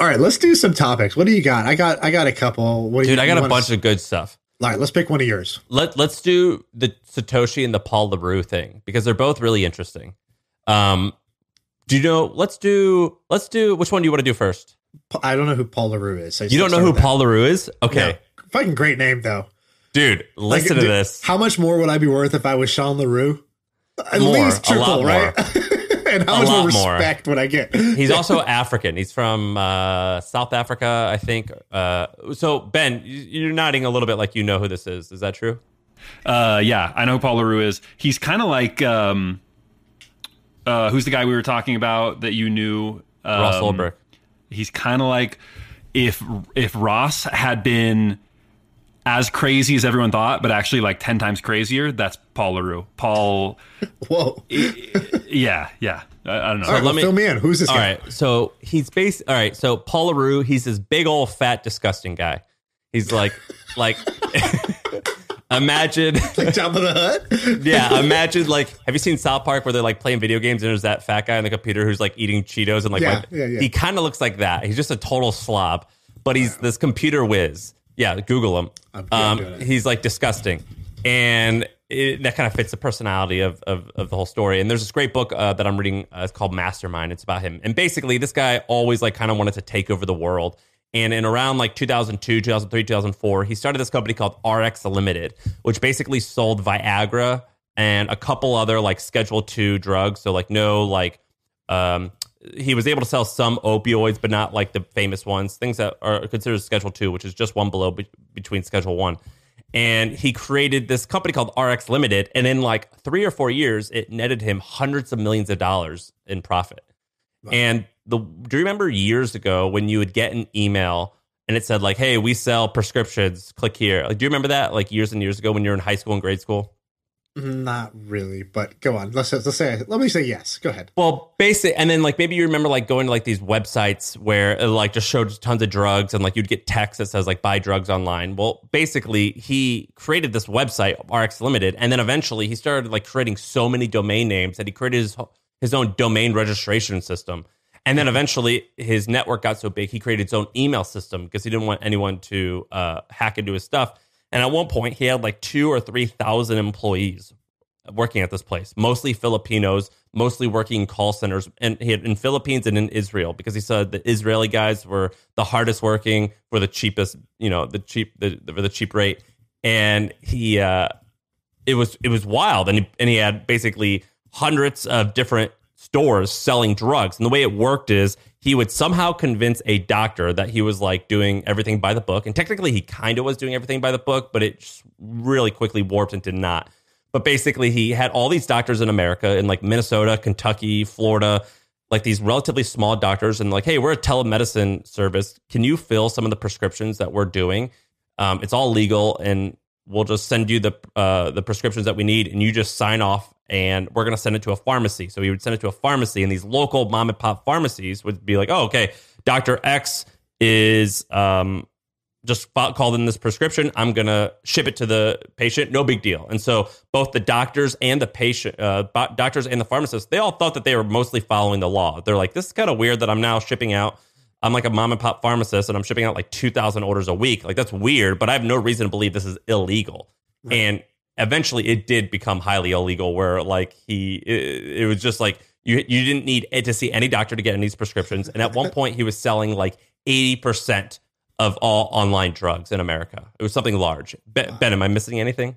All right, let's do some topics. What do you got? I got I got a couple. What do Dude, you, I got you a bunch of good stuff. All right, let's pick one of yours. Let Let's do the Satoshi and the Paul Le Roux thing because they're both really interesting. Um, do you know? Let's do. Let's do. Which one do you want to do first? I don't know who Paul Le Roux is. So You don't know who. Paul Le Roux is? Okay, No. Fucking great name though. dude, Like, listen to dude, this. How much more would I be worth if I was Shaan Le Roux? At More, least a triple, lot right? and how A much more lot more. respect would I get? He's also African. He's from uh, South Africa, I think. Uh, so Ben, you- you're nodding a little bit like you know who this is. Is that true? Uh, yeah, I know who Paul Le Roux is. He's kind of like um, uh, who's the guy we were talking about that you knew? Um, Ross Ulbricht. He's kind of like if if Ross had been as crazy as everyone thought, but actually like ten times crazier. That's Paul Le Roux. Paul, Whoa. yeah, yeah. I, I don't know. All right, let well, me- fill me in. Who's this All guy? right. So he's based. All right. So Paul Le Roux, he's this big old fat disgusting guy. He's like, like, imagine, Like Jabba the Hutt? yeah, imagine like, have you seen South Park where they're like playing video games and there's that fat guy on the computer who's like eating Cheetos and like, Yeah, like- yeah, yeah. he kind of looks like that. He's just a total slob, but he's this computer whiz. Yeah, Google him. I'm- I'm Um, he's like disgusting, and it, that kind of fits the personality of, of of the whole story. And there's this great book uh, that I'm reading. Uh, it's called Mastermind. It's about him, and basically, this guy always like kind of wanted to take over the world. And in around like 2002, 2003, 2004, he started this company called RX Limited, which basically sold Viagra and a couple other like Schedule Two drugs. So like no like um, he was able to sell some opioids, but not like the famous ones, things that are considered Schedule Two, which is just one below be- between Schedule One. And he created this company called RX Limited, and in like three or four years, it netted him hundreds of millions of dollars in profit. And the do you remember years ago when you would get an email and it said like, "Hey, we sell prescriptions. Click here." Like, do you remember that? Like years and years ago when you were in high school and grade school. Not really, but go on. Let's let's say let me say yes. Go ahead. Well, basic, and then like maybe you remember like going to like these websites where it like just showed tons of drugs, and like you'd get text that says like buy drugs online. Well, basically, he created this website RX Limited, and then eventually he started like creating so many domain names that he created his his own domain registration system. And then eventually his network got so big, he created his own email system because he didn't want anyone to uh, hack into his stuff. And at one point, he had like two or three thousand employees working at this place, mostly Filipinos, mostly working in call centers, and he had in Philippines and in Israel because he said the Israeli guys were the hardest working for the cheapest, you know, the cheap the, for the cheap rate, and he uh, it was it was wild, and he, and he had basically hundreds of different stores selling drugs, and the way it worked is he would somehow convince a doctor that he was like doing everything by the book, and technically he kind of was doing everything by the book, but it just really quickly warped into not. But basically, he had all these doctors in America, in like Minnesota, Kentucky, Florida, like these relatively small doctors, and like, hey, we're a telemedicine service. Can you fill some of the prescriptions that we're doing? Um, it's all legal, and we'll just send you the uh, the prescriptions that we need, and you just sign off, and we're gonna send it to a pharmacy. So he would send it to a pharmacy, and these local mom and pop pharmacies would be like, oh, okay, Doctor X is um, just called in this prescription. I'm gonna ship it to the patient. No big deal. And so both the doctors and the patient, uh, doctors and the pharmacists, they all thought that they were mostly following the law. They're like, this is kind of weird that I'm now shipping out. I'm like a mom and pop pharmacist, and I'm shipping out like 2,000 orders a week. Like that's weird, but I have no reason to believe this is illegal. And eventually, it did become highly illegal. Where like he, it, it was just like you you didn't need to see any doctor to get any of these prescriptions. And at one point, he was selling like 80 percent of all online drugs in America. It was something large. Ben, ben am I missing anything?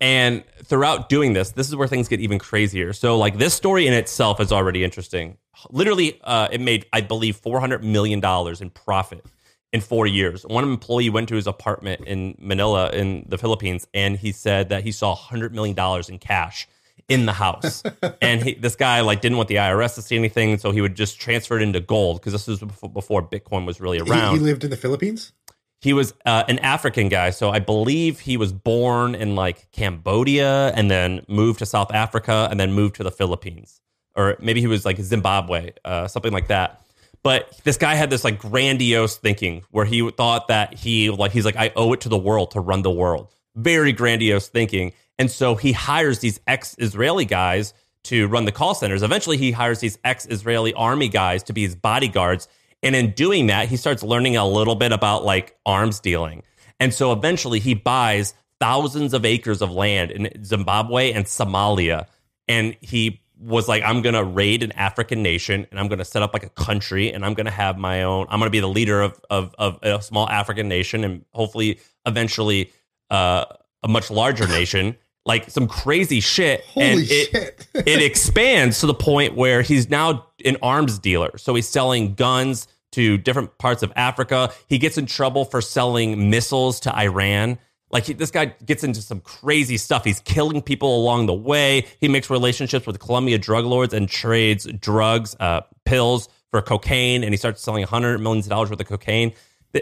And throughout doing this, this is where things get even crazier. So, like this story in itself is already interesting. Literally, uh, it made, I believe, four hundred million dollars in profit in four years. One employee went to his apartment in Manila, in the Philippines, and he said that he saw hundred million dollars in cash in the house. and he, this guy like didn't want the IRS to see anything, so he would just transfer it into gold because this was before, Bitcoin was really He, around. he lived in the Philippines. He was uh, an African guy, so I believe he was born in like Cambodia and then moved to South Africa and then moved to the Philippines, or maybe he was like Zimbabwe, uh, something like that. But this guy had this like grandiose thinking where he thought that he like he's like I owe it to the world to run the world. Very grandiose thinking, and so he hires these ex-Israeli guys to run the call centers. Eventually, he hires these ex-Israeli army guys to be his bodyguards. And in doing that, he starts learning a little bit about like arms dealing. And so eventually he buys thousands of acres of land in Zimbabwe and Somalia. And he was like, I'm going to raid an African nation and I'm going to set up like a country and I'm going to have my own, I'm going to be the leader of, of, of a small African nation and hopefully eventually uh, a much larger nation. Like some crazy shit. Holy and it, shit! it expands to the point where he's now an arms dealer. So he's selling guns to different parts of Africa. He gets in trouble for selling missiles to Iran. Like he, this guy gets into some crazy stuff. He's killing people along the way. He makes relationships with Colombia drug lords and trades drugs, uh, pills for cocaine, and he starts selling hundred millions of dollars worth of cocaine.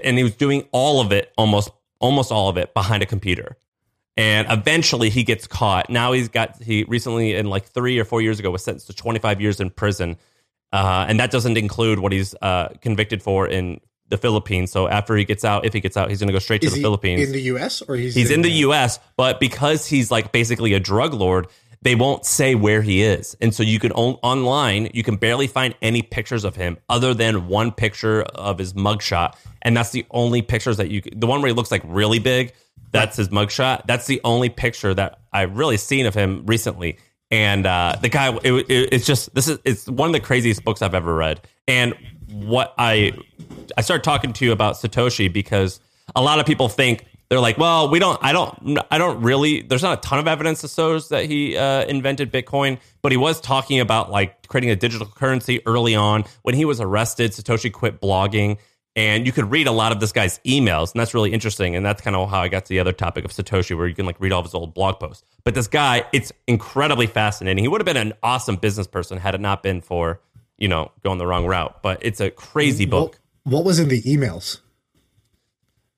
And he was doing all of it, almost almost all of it, behind a computer and eventually he gets caught. Now he's got he recently in like three or four years ago was sentenced to 25 years in prison, uh, and that doesn't include what he's uh, convicted for in the Philippines. So after he gets out, if he gets out, he's going to go straight to Is the he Philippines. in the U.S. or he's he's in the U.S., but because he's like basically a drug lord. They won't say where he is, and so you can on- online you can barely find any pictures of him other than one picture of his mugshot, and that's the only pictures that you. The one where he looks like really big, that's his mugshot. That's the only picture that I've really seen of him recently. And uh, the guy, it, it, it's just this is it's one of the craziest books I've ever read. And what I I started talking to you about Satoshi because a lot of people think they're like, well, we don't, I don't, I don't really. There's not a ton of evidence that shows that he uh, invented Bitcoin, but he was talking about like creating a digital currency early on. When he was arrested, Satoshi quit blogging and you could read a lot of this guy's emails and that's really interesting and that's kind of how i got to the other topic of satoshi where you can like read all of his old blog posts but this guy it's incredibly fascinating he would have been an awesome business person had it not been for you know going the wrong route but it's a crazy book What, what was in the emails?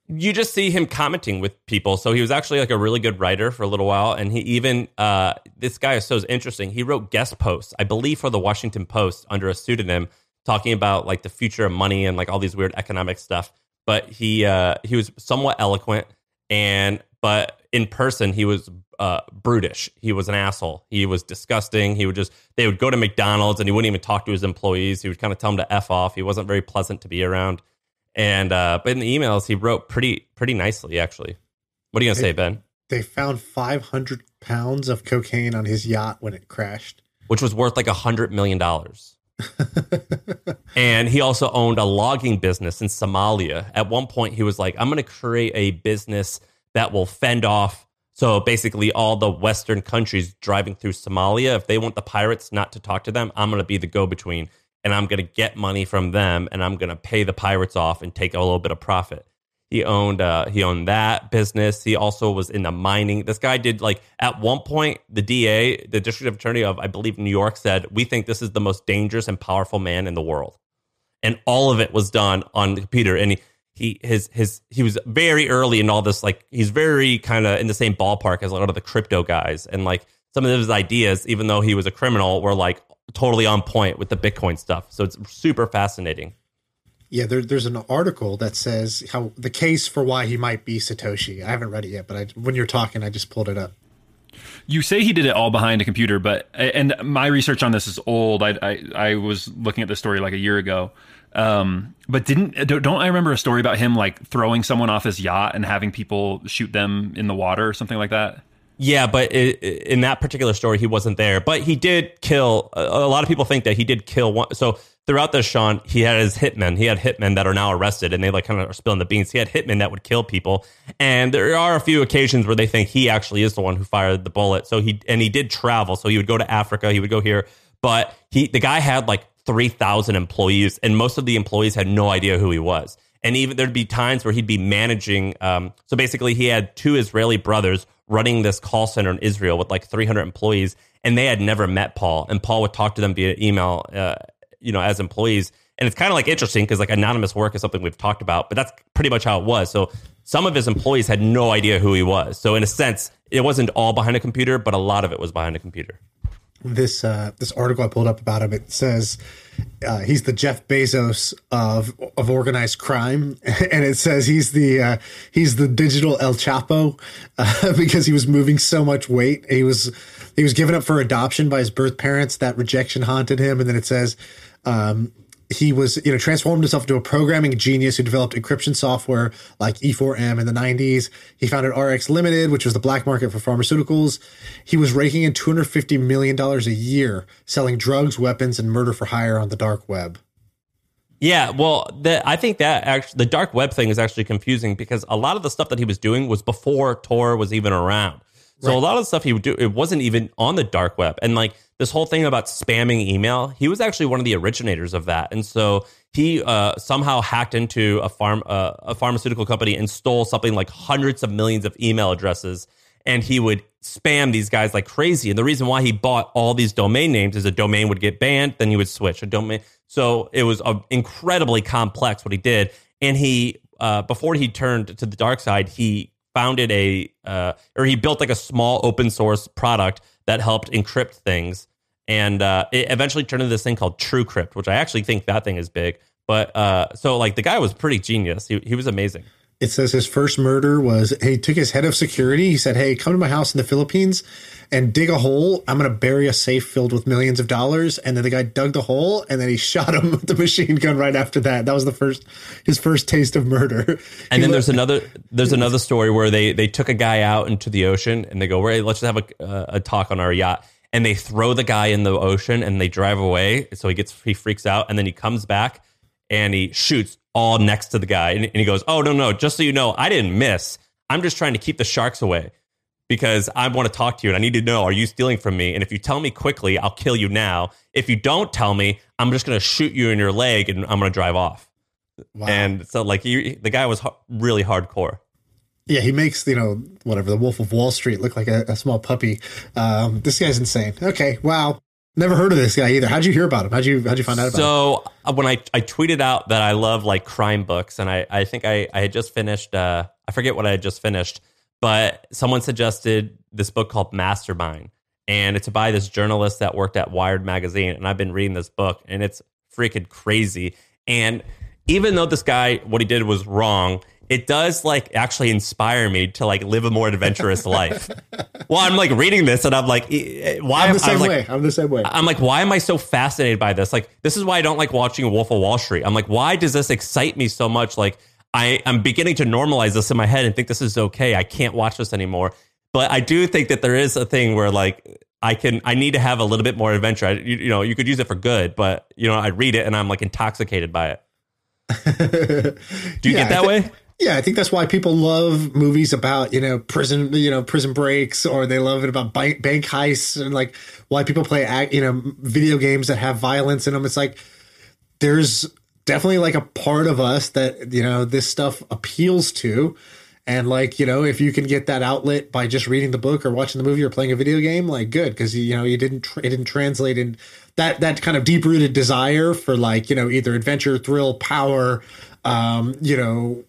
you just see him commenting with people. So he was actually like a really good writer for a little while. And he even, uh, this guy is so interesting. He wrote guest posts, I believe, for the Washington Post under a pseudonym, talking about like the future of money and like all these weird economic stuff. But he, uh, he was somewhat eloquent and, but in person, he was uh, brutish. He was an asshole. He was disgusting. He would just, they would go to McDonald's and he wouldn't even talk to his employees. He would kind of tell them to F off. He wasn't very pleasant to be around. And uh, but in the emails, he wrote pretty pretty nicely, actually. What are you gonna say, Ben? They found 500 pounds of cocaine on his yacht when it crashed. Which was worth like a hundred million dollars. and he also owned a logging business in Somalia. At one point, he was like, "I'm gonna create a business that will fend off." So basically, all the Western countries driving through Somalia, if they want the pirates not to talk to them, I'm gonna be the go between and I'm going to get money from them and I'm going to pay the pirates off and take a little bit of profit. He owned uh, he owned that business. He also was in the mining. This guy did like at one point the DA, the district attorney of I believe New York said, "We think this is the most dangerous and powerful man in the world." And all of it was done on the computer and he he his his he was very early in all this like he's very kind of in the same ballpark as a lot of the crypto guys and like some of his ideas even though he was a criminal were like totally on point with the Bitcoin stuff. So it's super fascinating. Yeah, there, there's an article that says how the case for why he might be Satoshi. I haven't read it yet, but I, when you're talking, I just pulled it up. You say he did it all behind a computer, but and my research on this is old. I I, I was looking at this story like a year ago, um, but didn't don't I remember a story about him like throwing someone off his yacht and having people shoot them in the water or something like that? Yeah, but it, in that particular story, he wasn't there. But he did kill. A, a lot of people think that he did kill one. So throughout this, Shaan, he had his hitmen. He had hitmen that are now arrested, and they like kind of are spilling the beans. He had hitmen that would kill people, and there are a few occasions where they think he actually is the one who fired the bullet. So he and he did travel. So he would go to Africa. He would go here, but he the guy had like three thousand employees, and most of the employees had no idea who he was. And even there'd be times where he'd be managing. Um, so basically, he had two Israeli brothers running this call center in Israel with like 300 employees, and they had never met Paul. And Paul would talk to them via email, uh, you know, as employees. And it's kind of like interesting because like anonymous work is something we've talked about, but that's pretty much how it was. So some of his employees had no idea who he was. So in a sense, it wasn't all behind a computer, but a lot of it was behind a computer. This uh, this article I pulled up about him it says uh, he's the Jeff Bezos of of organized crime, and it says he's the uh, he's the digital El Chapo uh, because he was moving so much weight. He was he was given up for adoption by his birth parents. That rejection haunted him, and then it says. Um, he was, you know, transformed himself into a programming genius who developed encryption software like E4M in the 90s. He founded RX Limited, which was the black market for pharmaceuticals. He was raking in $250 million a year selling drugs, weapons, and murder for hire on the dark web. Yeah, well, the, I think that actually the dark web thing is actually confusing because a lot of the stuff that he was doing was before Tor was even around. So right. a lot of the stuff he would do, it wasn't even on the dark web. And like this whole thing about spamming email, he was actually one of the originators of that. And so he uh, somehow hacked into a farm uh, a pharmaceutical company and stole something like hundreds of millions of email addresses. And he would spam these guys like crazy. And the reason why he bought all these domain names is a domain would get banned, then he would switch a domain. So it was uh, incredibly complex what he did. And he, uh, before he turned to the dark side, he founded a uh, or he built like a small open source product that helped encrypt things and uh, it eventually turned into this thing called TrueCrypt, which I actually think that thing is big. But uh, so like the guy was pretty genius. He he was amazing it says his first murder was he took his head of security. He said, Hey, come to my house in the Philippines and dig a hole. I'm going to bury a safe filled with millions of dollars. And then the guy dug the hole and then he shot him with the machine gun right after that. That was the first, his first taste of murder. And then there's another, there's another story where they, they took a guy out into the ocean and they go, "Hey, let's just have a, uh, a talk on our yacht. And they throw the guy in the ocean and they drive away. So he gets, he freaks out and then he comes back and he shoots all next to the guy. And, and he goes, Oh, no, no, just so you know, I didn't miss. I'm just trying to keep the sharks away because I want to talk to you and I need to know are you stealing from me? And if you tell me quickly, I'll kill you now. If you don't tell me, I'm just going to shoot you in your leg and I'm going to drive off. Wow. And so, like, he, the guy was really hardcore. Yeah, he makes you know whatever the Wolf of Wall Street look like a, a small puppy. Um, this guy's insane. Okay, wow. Never heard of this guy either. How'd you hear about him? How'd you how'd you find out about so, him? So when I, I tweeted out that I love like crime books, and I, I think I, I had just finished uh, I forget what I had just finished, but someone suggested this book called Mastermind, and it's by this journalist that worked at Wired magazine, and I've been reading this book, and it's freaking crazy. And even though this guy what he did was wrong, it does like actually inspire me to like live a more adventurous life. well, I'm like reading this and I'm like, eh, why? I'm the same I'm way. I'm the same way. I'm like, why am I so fascinated by this? Like, this is why I don't like watching Wolf of Wall Street. I'm like, why does this excite me so much? Like, I, I'm beginning to normalize this in my head and think this is okay. I can't watch this anymore. But I do think that there is a thing where like I can I need to have a little bit more adventure. I, you, you know, you could use it for good, but you know, I read it and I'm like intoxicated by it. do you yeah, get that way? Yeah, I think that's why people love movies about you know prison you know prison breaks, or they love it about bank, heists, and like why people play you know video games that have violence in them. It's like there's definitely like a part of us that you know this stuff appeals to, and like you know if you can get that outlet by just reading the book or watching the movie or playing a video game, like good because you know you didn't it didn't translate in that that kind of deep rooted desire for like you know either adventure, thrill, power, um, you know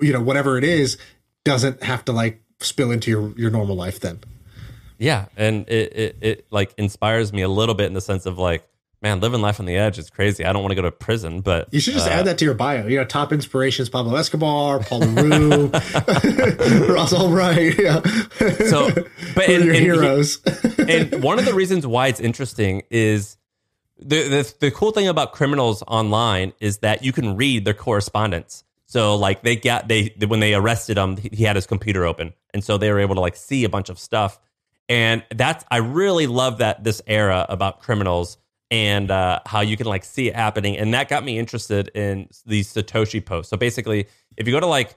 you know whatever it is doesn't have to like spill into your your normal life then. Yeah and it, it it like inspires me a little bit in the sense of like man living life on the edge is crazy. I don't want to go to prison but you should just uh, add that to your bio. You know top inspirations pablo escobar paul Le Roux, ross ulbricht yeah. So but and, your and heroes? and one of the reasons why it's interesting is the, the the cool thing about criminals online is that you can read their correspondence so like they got they when they arrested him, he had his computer open, and so they were able to like see a bunch of stuff. And that's I really love that this era about criminals and uh, how you can like see it happening, and that got me interested in these Satoshi posts. So basically, if you go to like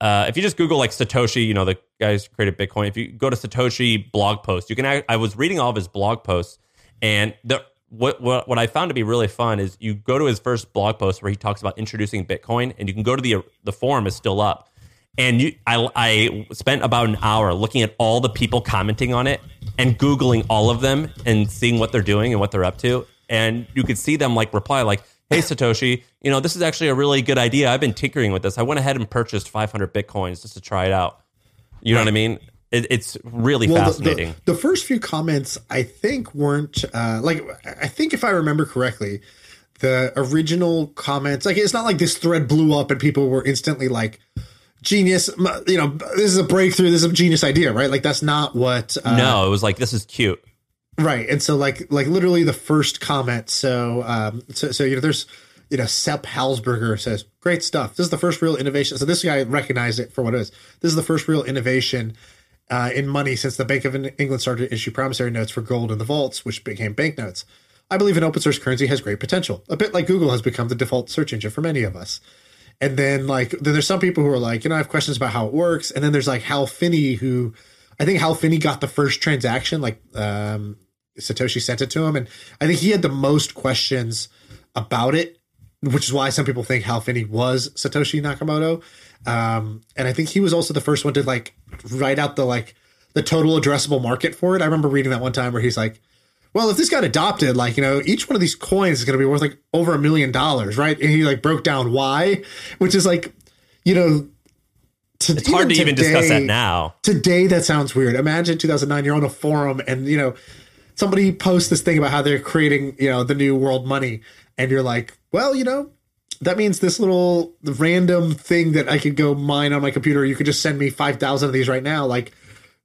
uh, if you just Google like Satoshi, you know the guys created Bitcoin. If you go to Satoshi blog post, you can. I was reading all of his blog posts, and the what, what what I found to be really fun is you go to his first blog post where he talks about introducing Bitcoin, and you can go to the the forum is still up, And you, I, I spent about an hour looking at all the people commenting on it and Googling all of them and seeing what they're doing and what they're up to. And you could see them like reply, like, Hey, Satoshi, you know, this is actually a really good idea. I've been tinkering with this. I went ahead and purchased 500 Bitcoins just to try it out. You know what I mean? It, it's really Well, fascinating. The, the, first few comments, I think, weren't uh, like. I think if I remember correctly, the original comments, like, it's not like this thread blew up and people were instantly like, "Genius!" You know, this is a breakthrough. This is a genius idea, right? Like, that's not what. Uh, no, it was like, this is cute. Right. And so like like literally the first comment. So um so so you know there's you know Sepp Hasslberger says great stuff. This is the first real innovation. So this guy recognized it for what it is. This is the first real innovation uh, in money since the Bank of England started to issue promissory notes for gold in the vaults, which became banknotes. I believe an open source currency has great potential. A bit like Google has become the default search engine for many of us. And then like then there's some people who are like, you know, I have questions about how it works. And then there's like Hal Finney who I think Hal Finney got the first transaction, like um Satoshi sent it to him, and I think he had the most questions about it, which is why some people think Hal Finney was Satoshi Nakamoto. Um, and I think he was also the first one to like write out the like the total addressable market for it. I remember reading that one time where he's like, "Well, if this got adopted, like you know, each one of these coins is going to be worth like over a million dollars, right?" And he like broke down why, which is like, you know. To, It's hard to even discuss that now. today that sounds weird imagine 2009 you're on a forum and you know somebody posts this thing about how they're creating you know the new world money and you're like well you know that means this little random thing that i could go mine on my computer you could just send me 5000 of these right now like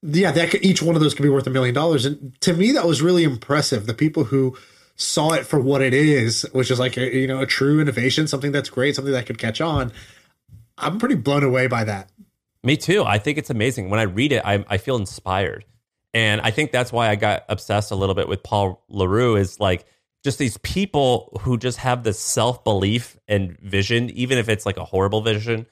yeah that could, each one of those could be worth a million dollars and to me that was really impressive the people who saw it for what it is which is like a, you know a true innovation something that's great something that could catch on i'm pretty blown away by that Me too. I think it's amazing. When I read it, I, I feel inspired. And I think that's why I got obsessed a little bit with Paul Le Roux is like just these people who just have this self belief and vision, even if it's like a horrible vision,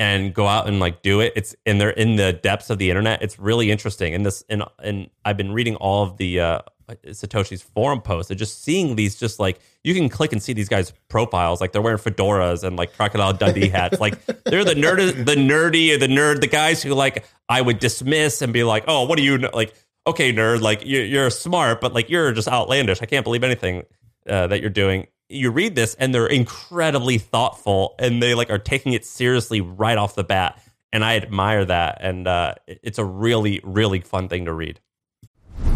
and go out and like do it. It's and they're in the depths of the internet. It's really interesting. And this and and I've been reading all of the uh, Satoshi's forum posts and just seeing these just like you can click and see these guys' profiles like they're wearing fedoras and like crocodile Dundee hats. Like they're the nerd, the nerdy, the nerd, the guys who like I would dismiss and be like, oh, what do you know? like? Okay, nerd, like you're, you're smart, but like you're just outlandish. I can't believe anything uh, that you're doing. You read this and they're incredibly thoughtful and they like are taking it seriously right off the bat. And I admire that. And uh, it's a really, really fun thing to read.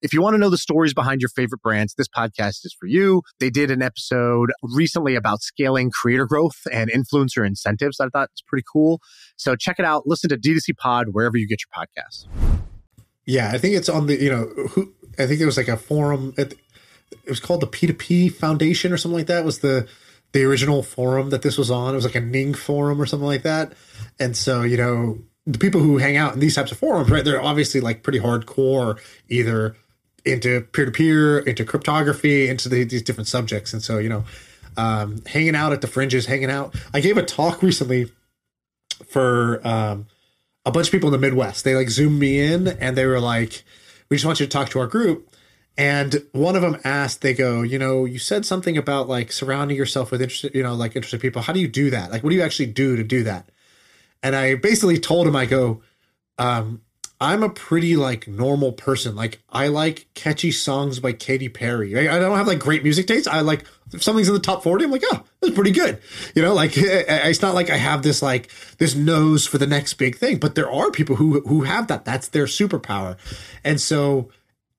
If you want to know the stories behind your favorite brands, this podcast is for you. They did an episode recently about scaling creator growth and influencer incentives I thought was pretty cool. So check it out. Listen to D2C Pod wherever you get your podcasts. Yeah, I think it's on the you know who I think it was like a forum. It, it was called the P2P Foundation or something like that. Was the the original forum that this was on? It was like a Ning forum or something like that. And so you know the people who hang out in these types of forums, right? They're obviously like pretty hardcore, either into peer to peer, into cryptography, into the, these different subjects. And so you know, um, hanging out at the fringes, hanging out. I gave a talk recently for um, a bunch of people in the Midwest. They like zoomed me in and they were like, "We just want you to talk to our group." And one of them asked, they go, "You know, you said something about like surrounding yourself with interested, you know, like interested people. How do you do that? Like, what do you actually do to do that?" And I basically told him, I go, um, I'm a pretty like normal person. Like I like catchy songs by Katy Perry. I, I don't have like great music taste. I like if something's in the top 40, I'm like, oh, that's pretty good. You know, like eh, eh, it's not like I have this like this nose for the next big thing, but there are people who who have that. That's their superpower. And so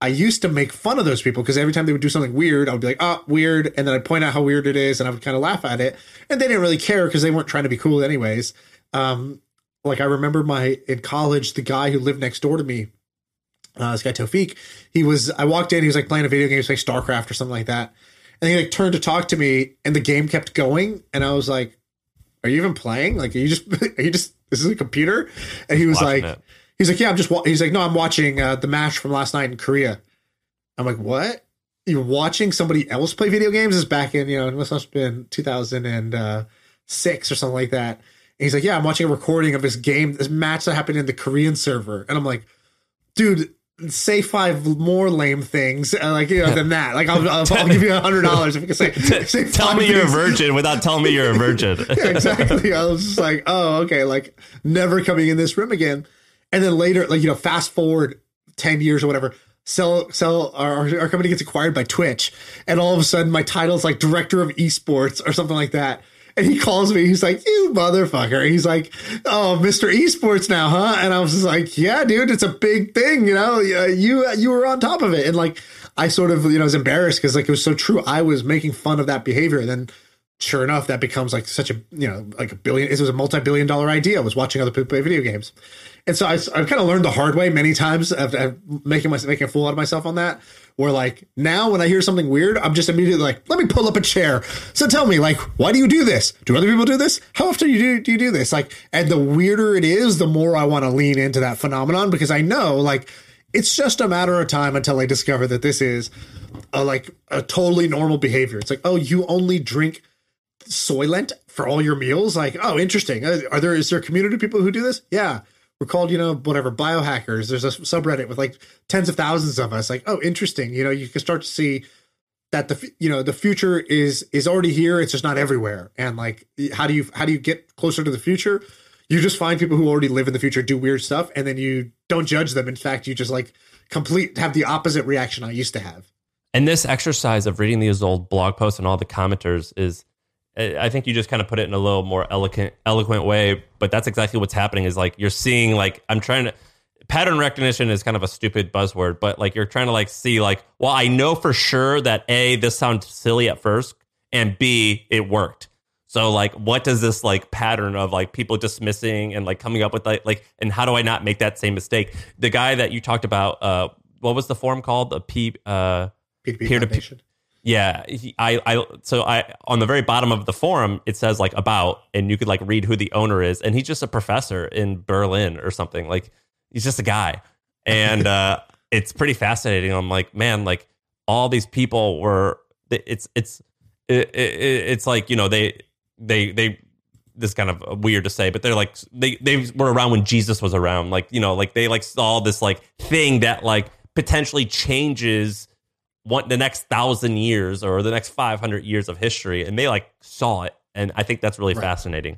I used to make fun of those people because every time they would do something weird, I would be like, oh, weird. And then I'd point out how weird it is and I would kind of laugh at it. And they didn't really care because they weren't trying to be cool anyways. Um, like I remember my in college, the guy who lived next door to me, uh, this guy Tofik, he was I walked in, he was like playing a video game, like StarCraft or something like that. And he like turned to talk to me and the game kept going. And I was like, Are you even playing? Like are you just are you just this is a computer? And he was Watching like it. He's like, yeah, I'm just. Wa-. He's like, no, I'm watching uh, the match from last night in Korea. I'm like, what? You're watching somebody else play video games? Is back in you know it must have been 2006 or something like that. He's like, yeah, I'm watching a recording of this game, this match that happened in the Korean server, and I'm like, dude. Say five more lame things, uh, like you know, than that. Like I'll, I'll, I'll give you a hundred dollars if you can say. say Tell me you're a virgin without telling me you're a virgin. Yeah, exactly. I was just like, oh, okay, like never coming in this room again. And then later, like you know, fast forward ten years or whatever, sell sell our, our company gets acquired by Twitch, and all of a sudden my title's like director of esports or something like that. And he calls me. He's like, "You motherfucker!" He's like, "Oh, Mister Esports now, huh?" And I was just like, "Yeah, dude, it's a big thing, you know. You you were on top of it." And like, I sort of you know was embarrassed because like it was so true. I was making fun of that behavior, and then sure enough, that becomes like such a you know like a billion. It was a multi-billion dollar idea. I was watching other people play video games, and so I, I've kind of learned the hard way many times of, of making my making a fool out of myself on that. Where like now when I hear something weird, I'm just immediately like, let me pull up a chair. So tell me, like, why do you do this? Do other people do this? How often do you do, do you do this? Like, and the weirder it is, the more I want to lean into that phenomenon because I know like it's just a matter of time until I discover that this is a, like a totally normal behavior. It's like, oh, you only drink Soylent for all your meals? Like, oh, interesting. Are there is there a community of people who do this? Yeah. We're called, you know, whatever, biohackers. There's a subreddit with like tens of thousands of us. Like, oh, interesting. You know, you can start to see that the you know the future is is already here. It's just not everywhere. And like, how do you how do you get closer to the future? You just find people who already live in the future do weird stuff, and then you don't judge them. In fact, you just like complete have the opposite reaction I used to have. And this exercise of reading these old blog posts and all the commenters is, I think you just kind of put it in a little more eloquent, eloquent way. But that's exactly what's happening. Is like you're seeing like I'm trying to pattern recognition is kind of a stupid buzzword, but like you're trying to like see like, well, I know for sure that a this sounds silly at first, and b it worked. So like, what does this like pattern of like people dismissing and like coming up with like like, and how do I not make that same mistake? The guy that you talked about, uh, what was the form called? The P, uh, Peer-to-peer- Foundation. Yeah, he, I, I, so I on the very bottom of the forum it says like about, and you could like read who the owner is, and he's just a professor in Berlin or something. Like he's just a guy, and uh, it's pretty fascinating. I'm like, man, like all these people were. It's it's it, it, it's like you know they they they this is kind of weird to say, but they're like they they were around when Jesus was around. Like you know, like they like saw this like thing that like potentially changes what the next thousand years or the next five hundred years of history, and they like saw it, and I think that's really Right. fascinating.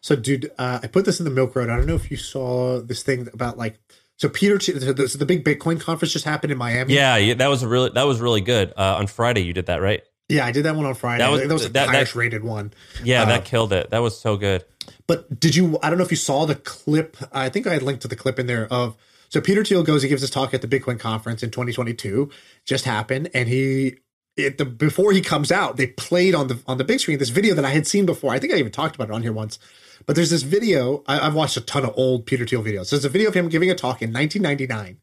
So, dude, uh, I put this in the Milk Road. I don't know if you saw this thing about like. So Peter, so the, big Bitcoin conference just happened in Miami. Yeah, yeah, that was really that was really good. Uh, on Friday, you did that, right? yeah, I did that one on Friday. That That was- that was the that- that- highest rated one. Yeah, Uh, that killed it. That was so good. But did you? I don't know if you saw the clip. I think I had linked to the clip in there of. So Peter Thiel goes. He gives this talk at the Bitcoin conference in 2022. Just happened, and he. The, before he comes out, they played on the on the big screen this video that I had seen before. I think I even talked about it on here once. But there's this video. I, I've watched a ton of old Peter Thiel videos. So There's a video of him giving a talk in 1999,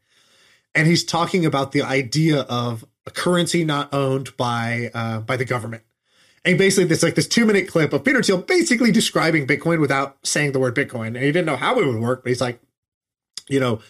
and he's talking about the idea of a currency not owned by uh, by the government. And basically, this like this two minute clip of Peter Thiel basically describing Bitcoin without saying the word Bitcoin. And he didn't know how it would work, but he's like, you know,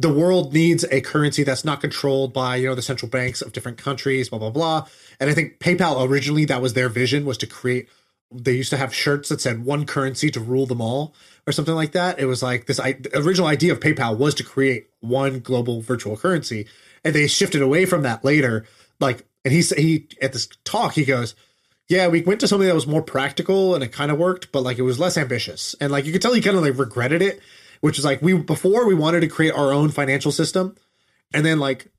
the world needs a currency that's not controlled by, you know, the central banks of different countries, blah, blah, blah. And I think PayPal originally, that was their vision was to create, they used to have shirts that said one currency to rule them all or something like that. It was like this I, original idea of PayPal was to create one global virtual currency. And they shifted away from that later. Like, and he, said he, at this talk, he goes, yeah, we went to something that was more practical and it kind of worked, but like it was less ambitious. And like you could tell he kind of like regretted it, which is like we before we wanted to create our own financial system. And then like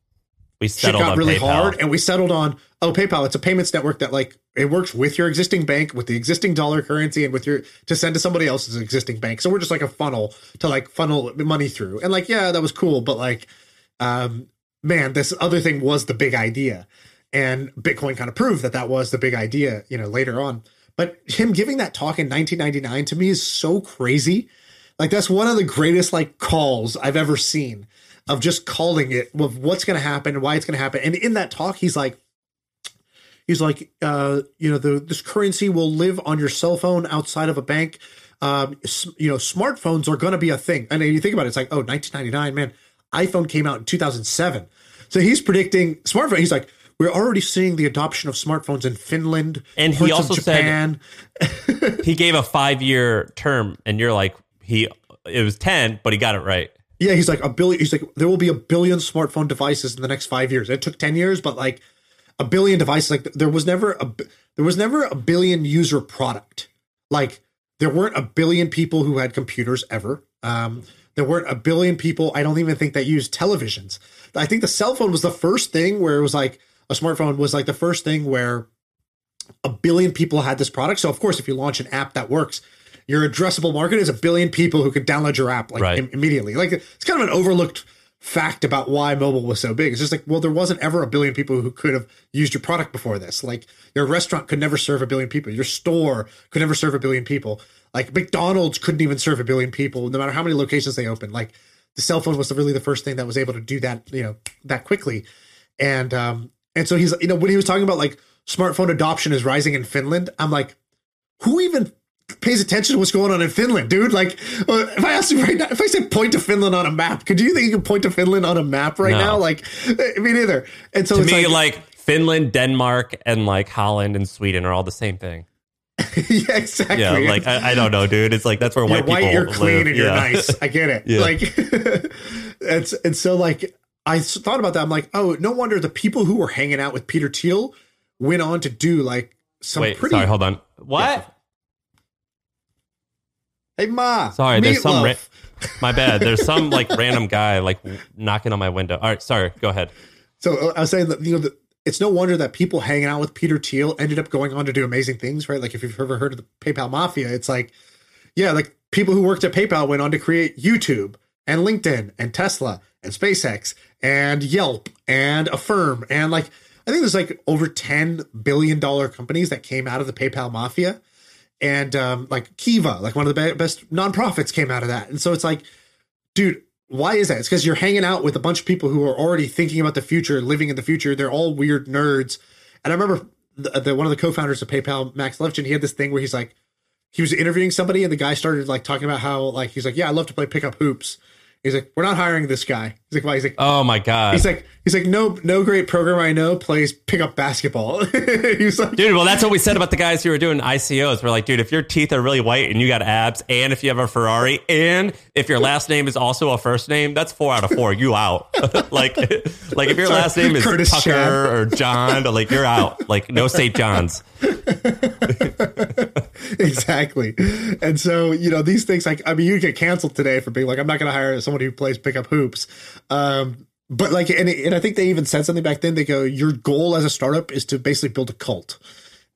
We shit got on really PayPal. hard and we settled on oh PayPal, it's a payments network that like it works with your existing bank, with the existing dollar currency and with your to send to somebody else's existing bank. So we're just like a funnel to like funnel money through. And like, yeah, that was cool, but like um man, this other thing was the big idea. And Bitcoin kind of proved that that was the big idea, you know, later on. But him giving that talk in 1999 to me is so crazy. Like that's one of the greatest like calls I've ever seen of just calling it of what's going to happen and why it's going to happen. And in that talk, he's like, he's like, uh, you know, the this currency will live on your cell phone outside of a bank. um, you know, smartphones are going to be a thing. And you think about it, it's like, oh, 1999, man, iPhone came out in 2007. So he's predicting smartphone. He's like, we're already seeing the adoption of smartphones in Finland And he also said- he gave a five year term, and you're like, he it was ten, but he got it right. Yeah, he's like a billion. He's like there will be a billion smartphone devices in the next five years. It took ten years, but like a billion devices. Like there was never a there was never a billion user product. Like there weren't a billion people who had computers ever. Um, there weren't a billion people. I don't even think that used televisions. I think the cell phone was the first thing where it was like a smartphone was like the first thing where a billion people had this product. So of course, if you launch an app that works, your addressable market is a billion people who could download your app like Right. im- immediately. Like it's kind of an overlooked fact about why mobile was so big. It's just like, well, there wasn't ever a billion people who could have used your product before this. Like your restaurant could never serve a billion people. Your store could never serve a billion people. Like McDonald's couldn't even serve a billion people, no matter how many locations they opened. Like the cell phone was really the first thing that was able to do that, you know, that quickly. And um, and so he's, you know, when he was talking about like smartphone adoption is rising in Finland, I'm like, who even pays attention to what's going on in Finland, dude? Like, uh, if I ask you right now, if I say point to Finland on a map, could you think you can point to Finland on a map right No. now? Like, I mean, either. And so To it's me, like, like, Finland, Denmark, and like Holland and Sweden are all the same thing. yeah, exactly. Yeah, like I, I don't know, dude. It's like that's where you're white white, people you're clean, live. and you're Yeah. nice. I get it. Yeah. Like, it's and so like I thought about that. I'm like, oh, no wonder the people who were hanging out with Peter Thiel went on to do like some Wait, pretty. sorry, hold on. What? Hey, ma. Sorry, there's some ra- My bad. There's some like random guy like knocking on my window. All right, sorry. Go ahead. So uh, I was saying that you know the, it's no wonder that people hanging out with Peter Thiel ended up going on to do amazing things, right? Like if you've ever heard of the PayPal mafia, it's like, yeah, like people who worked at PayPal went on to create YouTube and LinkedIn and Tesla and SpaceX and Yelp and Affirm and like I think there's like over ten billion dollar companies that came out of the PayPal mafia, and um, like Kiva, like one of the be- best nonprofits, came out of that, and so it's like dude, why is that? It's because you're hanging out with a bunch of people who are already thinking about the future, living in the future. They're all weird nerds. And I remember the, the one of the co-founders of PayPal, Max Levchin, he had this thing where he's like, he was interviewing somebody, and the guy started like talking about how like he's like, yeah, I love to play pickup hoops. He's like, we're not hiring this guy. He's like, why? He's like, Oh my god, he's like, he's like, no, no great programmer I know plays pickup basketball. he's like, dude. Well, that's what we said about the guys who were doing ICOs. We're like, dude, if your teeth are really white and you got abs, and if you have a Ferrari, and if your last name is also a first name, that's four out of four. You out. like, like if your Sorry, last name is Curtis Tucker or John, like you're out. Like no St. John's. exactly. And so, you know, these things like I mean, you get canceled today for being like, I'm not gonna hire someone who plays pickup hoops. Um, but like and, and I think they even said something back then, they go, Your goal as a startup is to basically build a cult.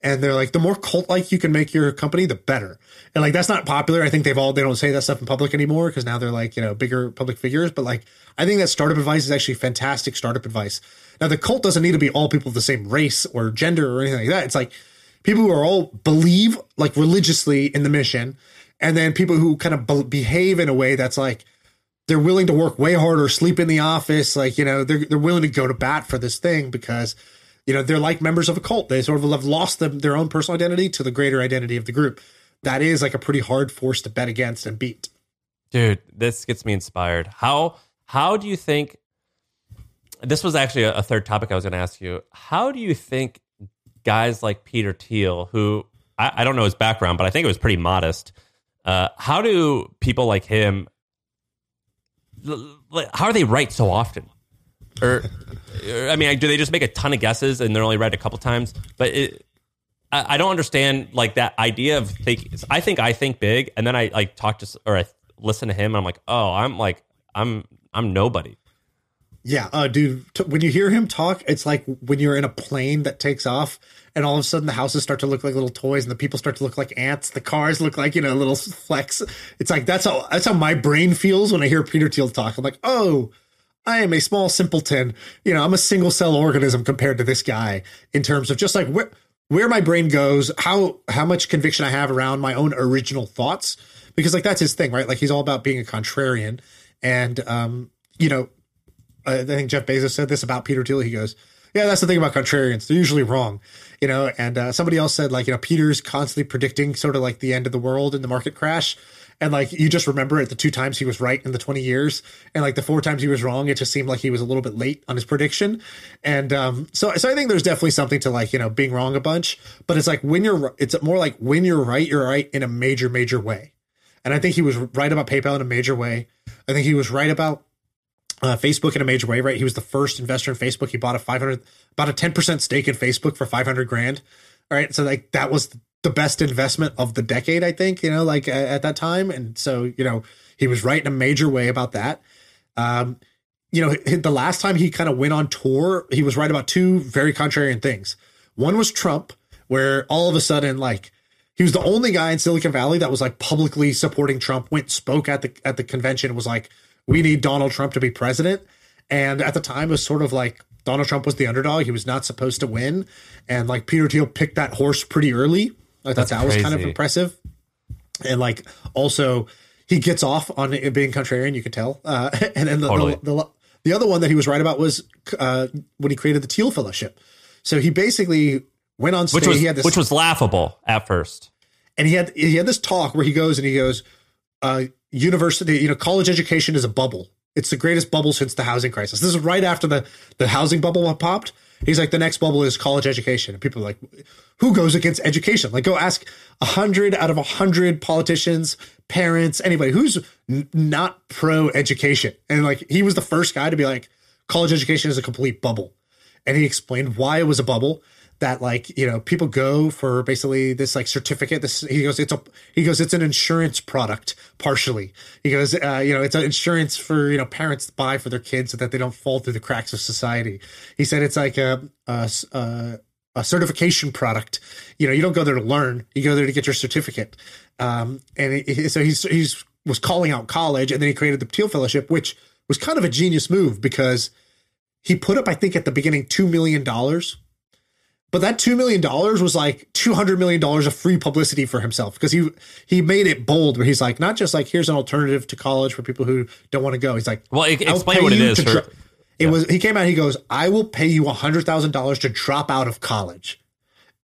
And they're like, the more cult like you can make your company, the better. And like that's not popular. I think they've all they don't say that stuff in public anymore because now they're like, you know, bigger public figures. But like I think that startup advice is actually fantastic startup advice. Now the cult doesn't need to be all people of the same race or gender or anything like that. It's like people who are all believe like religiously in the mission, and then people who kind of be- behave in a way that's like they're willing to work way harder, sleep in the office, like you know they're they're willing to go to bat for this thing because you know they're like members of a cult. They sort of have lost them, their own personal identity to the greater identity of the group. That is like a pretty hard force to bet against and beat. dude this gets me inspired how how do you think this was actually a, a third topic i was going to ask you how do you think guys like peter thiel who I, I don't know his background but i think it was pretty modest uh, how do people like him how are they right so often or, or, i mean do they just make a ton of guesses and they're only right a couple times but it, I, I don't understand like that idea of think. I think I think big, and then I like talk to or I listen to him, and I'm like, oh, I'm like I'm I'm nobody. Yeah, uh, dude. T- when you hear him talk, it's like when you're in a plane that takes off, and all of a sudden the houses start to look like little toys, and the people start to look like ants. The cars look like you know little flecks. It's like that's how that's how my brain feels when I hear Peter Thiel talk. I'm like, oh, I am a small simpleton. You know, I'm a single cell organism compared to this guy in terms of just like where where my brain goes, how how much conviction I have around my own original thoughts, because like that's his thing, right? Like he's all about being a contrarian, and um, you know, I think Jeff Bezos said this about Peter Thiel. He goes, yeah, that's the thing about contrarians. They're usually wrong, you know. And uh, somebody else said like, you know, Peter's constantly predicting sort of like the end of the world and the market crash. And like you just remember it the two times he was right in the 20 years and like the four times he was wrong, it just seemed like he was a little bit late on his prediction. And um so so I think there's definitely something to like, you know, being wrong a bunch, but it's like when you're it's more like when you're right, you're right in a major, major way. And I think he was right about PayPal in a major way. I think he was right about uh, Facebook in a major way, right? He was the first investor in Facebook. He bought a 500, about a 10% stake in Facebook for 500 grand. All right. So like that was the best investment of the decade, I think, you know, like at that time. And so, you know, he was right in a major way about that. Um, you know, the last time he kind of went on tour, he was right about two very contrarian things. One was Trump, where all of a sudden, like, he was the only guy in Silicon Valley that was like publicly supporting Trump, went spoke at the at the convention, was like, we need Donald Trump to be president. And at the time, it was sort of like Donald Trump was the underdog. He was not supposed to win. And like Peter Thiel picked that horse pretty early. I thought That's that was kind of impressive. And like also, he gets off on it being contrarian, you could tell. Uh, and then the, Totally. the, the, the other one that he was right about was uh, when he created the Thiel Fellowship. So he basically went on stage. which was he had this, which was laughable at first. and he had he had this talk where he goes and he goes, uh, university, you know, college education is a bubble. It's the greatest bubble since the housing crisis. This is right after the the housing bubble popped. He's like, the next bubble is college education. And people are like, who goes against education? Like, go ask a hundred out of a hundred politicians, parents, anybody who's n- not pro education. And like, he was the first guy to be like, college education is a complete bubble. And he explained why it was a bubble that like you know people go for basically this like certificate. This he goes it's a he goes it's an insurance product partially. He goes uh, you know it's an insurance for you know parents to buy for their kids so that they don't fall through the cracks of society. He said it's like a a, a, a certification product. You know you don't go there to learn. You go there to get your certificate. Um and it, it- so he's he's was calling out college and then he created the Thiel fellowship which was kind of a genius move because he put up i think at the beginning $2 million but that two million dollars was like two hundred million dollars of free publicity for himself because he he made it bold where he's like not just like here's an alternative to college for people who don't want to go. He's like, Well, I'll explain what it for- dro- it was he came out. He goes, I will pay you a hundred thousand dollars to drop out of college.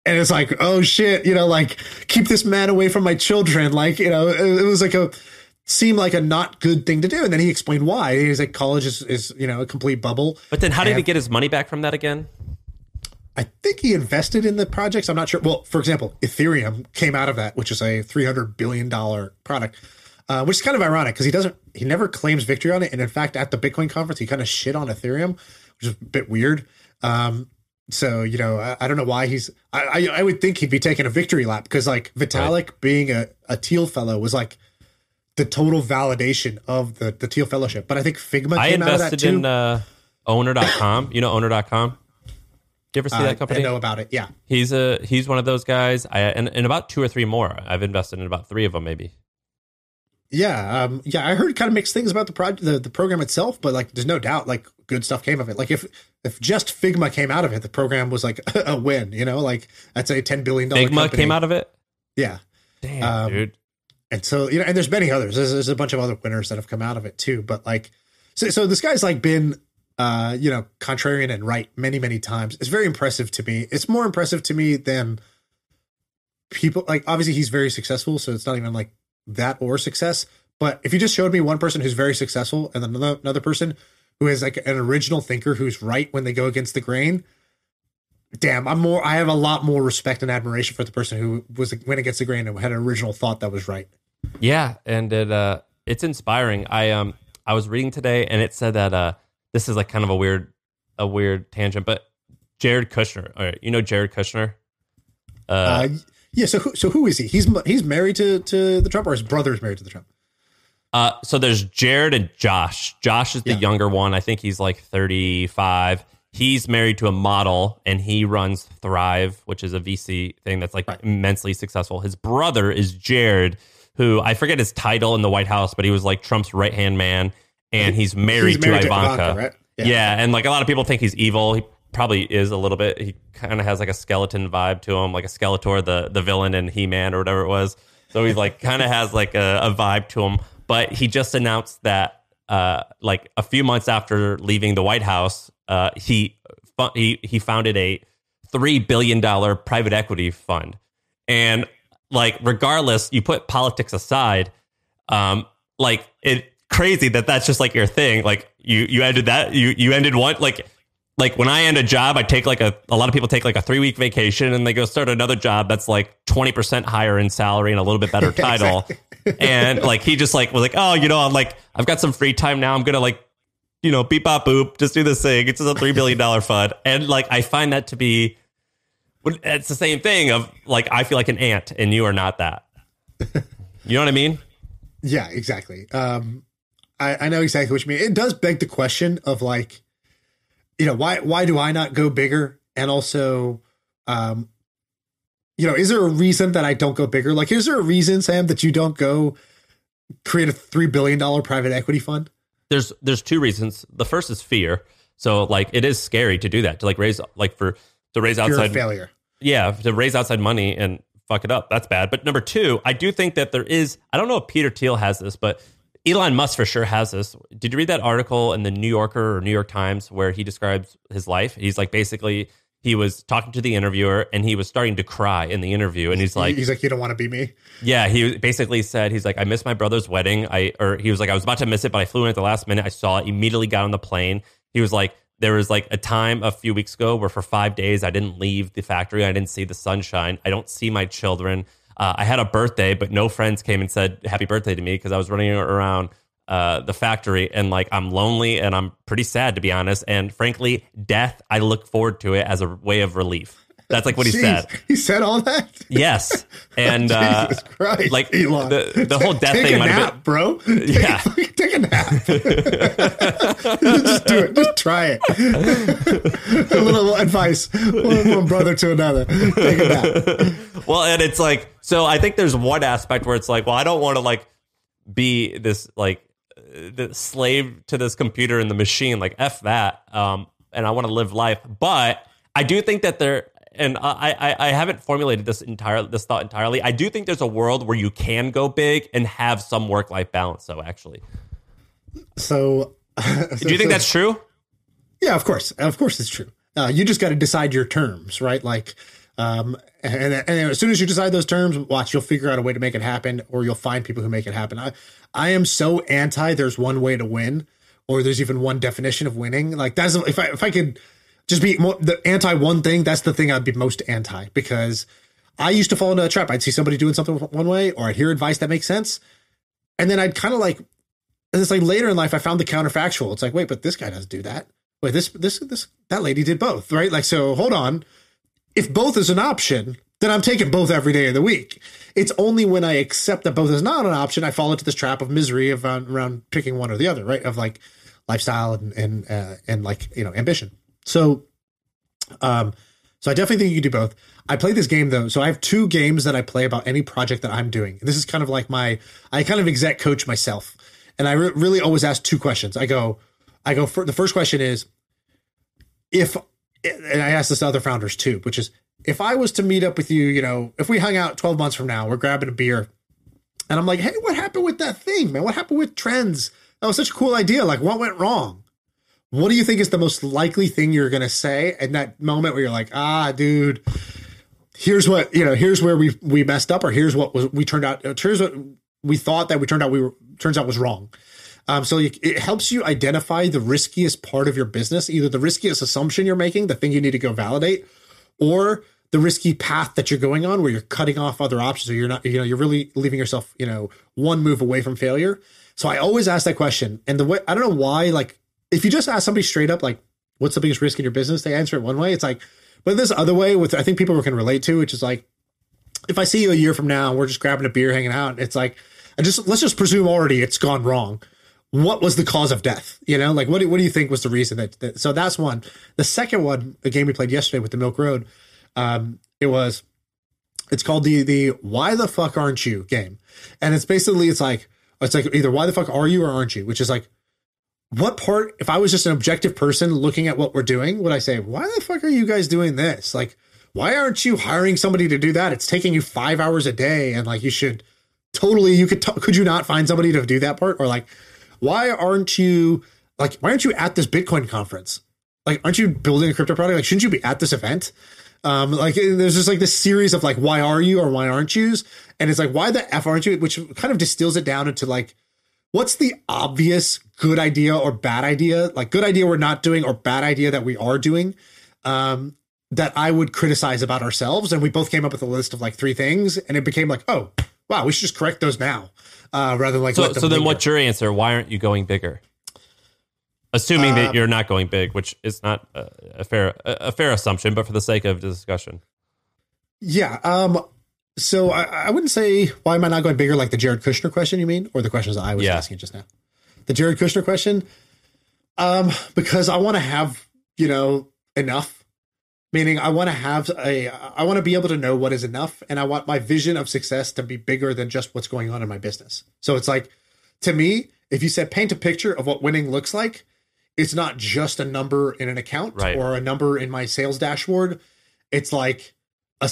And it's like, oh shit, you know, like keep this man away from my children. Like, you know, it, it was like a seemed like a not good thing to do. And then he explained why. He's like, college is, is you know a complete bubble. But then, how did he get his money back from that again? I think he invested in the projects. I'm not sure. Well, for example, Ethereum came out of that, which is a 300 billion dollar product, uh, which is kind of ironic because he doesn't, he never claims victory on it. And in fact, at the Bitcoin conference, he kind of shit on Ethereum, which is a bit weird. Um, so you know, I, I don't know why he's. I, I I would think he'd be taking a victory lap because like Vitalik being a a Thiel fellow was like the total validation of the the Thiel fellowship. But I think Figma I came out of that invested in uh, owner.com. You know owner.com? You ever see Uh, that company? I know about it. Yeah. He's a he's one of those guys. I and, and about two or three more. I've invested in about three of them, maybe. Yeah, um, yeah, I heard kind of mixed things about the project, the, the program itself, but like, there's no doubt, like, good stuff came of it. Like, if if just Figma came out of it, the program was like a win. You know, like that's a ten billion dollar. Figma came out of it. Yeah, Damn, Um, dude. and so you know, and there's many others. There's, there's a bunch of other winners that have come out of it too. But like, so so this guy's like been, uh, you know, contrarian and right many many times. It's very impressive to me. It's more impressive to me than people. Like, obviously, he's very successful, so it's not even like that or success. But if you just showed me one person who's very successful and another, another person who is like an original thinker who's right when they go against the grain, damn, I'm more. I have a lot more respect and admiration for the person who was went against the grain and had an original thought that was right. Yeah, and it uh it's inspiring. I um I was reading today and it said that uh this is like kind of a weird a weird tangent, but Jared Kushner, all right, you know Jared Kushner? Uh, Uh, yeah. So who, so who is he? He's he's married to to the Trump, or his brother is married to the Trump. Uh, so there's Jared and Josh. Josh is the Yeah. younger one. I think he's like 35. He's married to a model and he runs Thrive, which is a VC thing that's like Right. immensely successful. His brother is Jared, who I forget his title in the White House, but he was like Trump's right hand man. And he's married, He's married to to Ivanka. Ivanka, right? Yeah. Yeah. And like a lot of people think he's evil. He probably is a little bit. He kind of has like a skeleton vibe to him, like a Skeletor, the, the villain in He Man or whatever it was. So he's like kind of has like a, a vibe to him. But he just announced that uh, like a few months after leaving the White House, uh, he he he founded a three billion dollar private equity fund, and like regardless, you put politics aside, um, like it crazy that that's just like your thing. Like you you ended that you you ended one like like when I end a job, I take like a a lot of people take like a three week vacation and they go start another job that's like twenty percent higher in salary and a little bit better title. and like he just like was like, oh, you know, I'm like I've got some free time now. I'm gonna like you know beep bop boop, just do this thing. It's just a three billion dollar fund, and like I find that to be it's the same thing of like I feel like an ant and you are not that. You know what I mean? Yeah, exactly. Um, I, I know exactly what you mean. It does beg the question of like, you know, why why do I not go bigger? And also, um, you know, is there a reason that I don't go bigger? Like, is there a reason, Sam, that you don't go create a three billion dollar private equity fund? There's there's two reasons. The first is fear. So like it is scary to do that to like raise like for to raise outside failure. yeah to raise outside money and fuck it up that's bad but number two i do think that there is i don't know if peter thiel has this but elon musk for sure has this did you read that article in the new yorker or new york times where he describes his life he's like basically he was talking to the interviewer and he was starting to cry in the interview and he's like he's like, you don't want to be me. yeah, he basically said he's like, I missed my brother's wedding. I or he was like, I was about to miss it, but I flew in at the last minute. I saw it, immediately got on the plane. He was like, there was like a time a few weeks ago where for five days I didn't leave the factory. I didn't see the sunshine. I don't see my children. Uh, I had a birthday, but no friends came and said happy birthday to me because I was running around uh, the factory and like I'm lonely and I'm pretty sad to be honest. And frankly, death I look forward to it as a way of relief. That's like what he Jeez, said. He said all that. Yes, and uh, Jesus Christ, like Elon. the the whole death Take thing a might nap, been. bro. Take, Yeah. take a nap. Just do it. Just try it. a little advice, one, one brother to another. Take a nap. Well, and it's like so. I think there's one aspect where it's like, well, I don't want to like be this like the slave to this computer and the machine. Like f that. Um, and I want to live life, but I do think that there. And I, I, I haven't formulated this entire this thought entirely. I do think there's a world where you can go big and have some work life balance. Though, actually, So, do you think that's true? Yeah, of course, of course, it's true. Uh, you just got to decide your terms, right? Like, um, and, and as soon as you decide those terms, watch, you'll figure out a way to make it happen, or you'll find people who make it happen. I, I am so anti. There's one way to win, or there's even one definition of winning. Like that's if I if I could just be more, the anti one thing, that's the thing I'd be most anti because I used to fall into a trap. I'd see somebody doing something one way, or I'd hear advice that makes sense, and then I'd kind of like and it's like later in life, I found the counterfactual. It's like, wait, but this guy doesn't do that. Wait, this, this, this, that lady did both, right? Like, so hold on. If both is an option, then I'm taking both every day of the week. It's only when I accept that both is not an option, I fall into this trap of misery of uh, around picking one or the other, right? Of like lifestyle and and uh, and like you know ambition. So, um, so I definitely think you can do both. I play this game though, so I have two games that I play about any project that I'm doing. This is kind of like my I kind of exec coach myself, and I re- really always ask two questions. I go, I go for the first question is if, and I ask this to other founders too, which is if I was to meet up with you, you know, if we hung out 12 months from now, we're grabbing a beer, and I'm like, hey, what happened with that thing, man? What happened with trends? That was such a cool idea. Like, what went wrong? What do you think is the most likely thing you're going to say in that moment where you're like, ah, dude, here's what, you know, here's where we, we messed up, or here's what was, we turned out, here's what we thought that we turned out, we were, turns out was wrong. Um, so it helps you identify the riskiest part of your business, either the riskiest assumption you're making, the thing you need to go validate, or the risky path that you're going on where you're cutting off other options or you're not, you know, you're really leaving yourself, you know, one move away from failure. So I always ask that question. And the way, I don't know why, like, if you just ask somebody straight up, like, what's the biggest risk in your business? They answer it one way. It's like, but this other way, with I think people can relate to, which is like, if I see you a year from now and we're just grabbing a beer, hanging out, it's like, I just let's just presume already it's gone wrong. What was the cause of death? You know, like what do, what do you think was the reason that, that? So that's one. The second one, the game we played yesterday with the Milk Road, um, it was, it's called the the Why the fuck aren't you game, and it's basically it's like it's like either why the fuck are you or aren't you, which is like what part if i was just an objective person looking at what we're doing would i say why the fuck are you guys doing this? Like why aren't you hiring somebody to do that? It's taking you five hours a day and like you should totally you could t- could you not find somebody to do that part? Or like why aren't you like why aren't you at this bitcoin conference? Like aren't you building a crypto product? Like shouldn't you be at this event? Um, like there's just like this series of like why are you or why aren't yous, and it's like why the f aren't you, which kind of distills it down into like what's the obvious good idea or bad idea, like good idea we're not doing or bad idea that we are doing, um, that I would criticize about ourselves, and we both came up with a list of like three things, and it became like oh wow we should just correct those now, uh, rather than like So, so then linger. what's your answer? Why aren't you going bigger? Assuming Uh, that you're not going big, which is not a, a fair a, a fair assumption, but for the sake of discussion, Yeah. Um. So I, I wouldn't say why am I not going bigger like the Jared Kushner question you mean or the questions I was Yeah. asking just now. The Jared Kushner question. Um, because I want to have you know enough, meaning I want to have a I want to be able to know what is enough, and I want my vision of success to be bigger than just what's going on in my business. So it's like to me, if you said paint a picture of what winning looks like, it's not just a number in an account Right. or a number in my sales dashboard. It's like a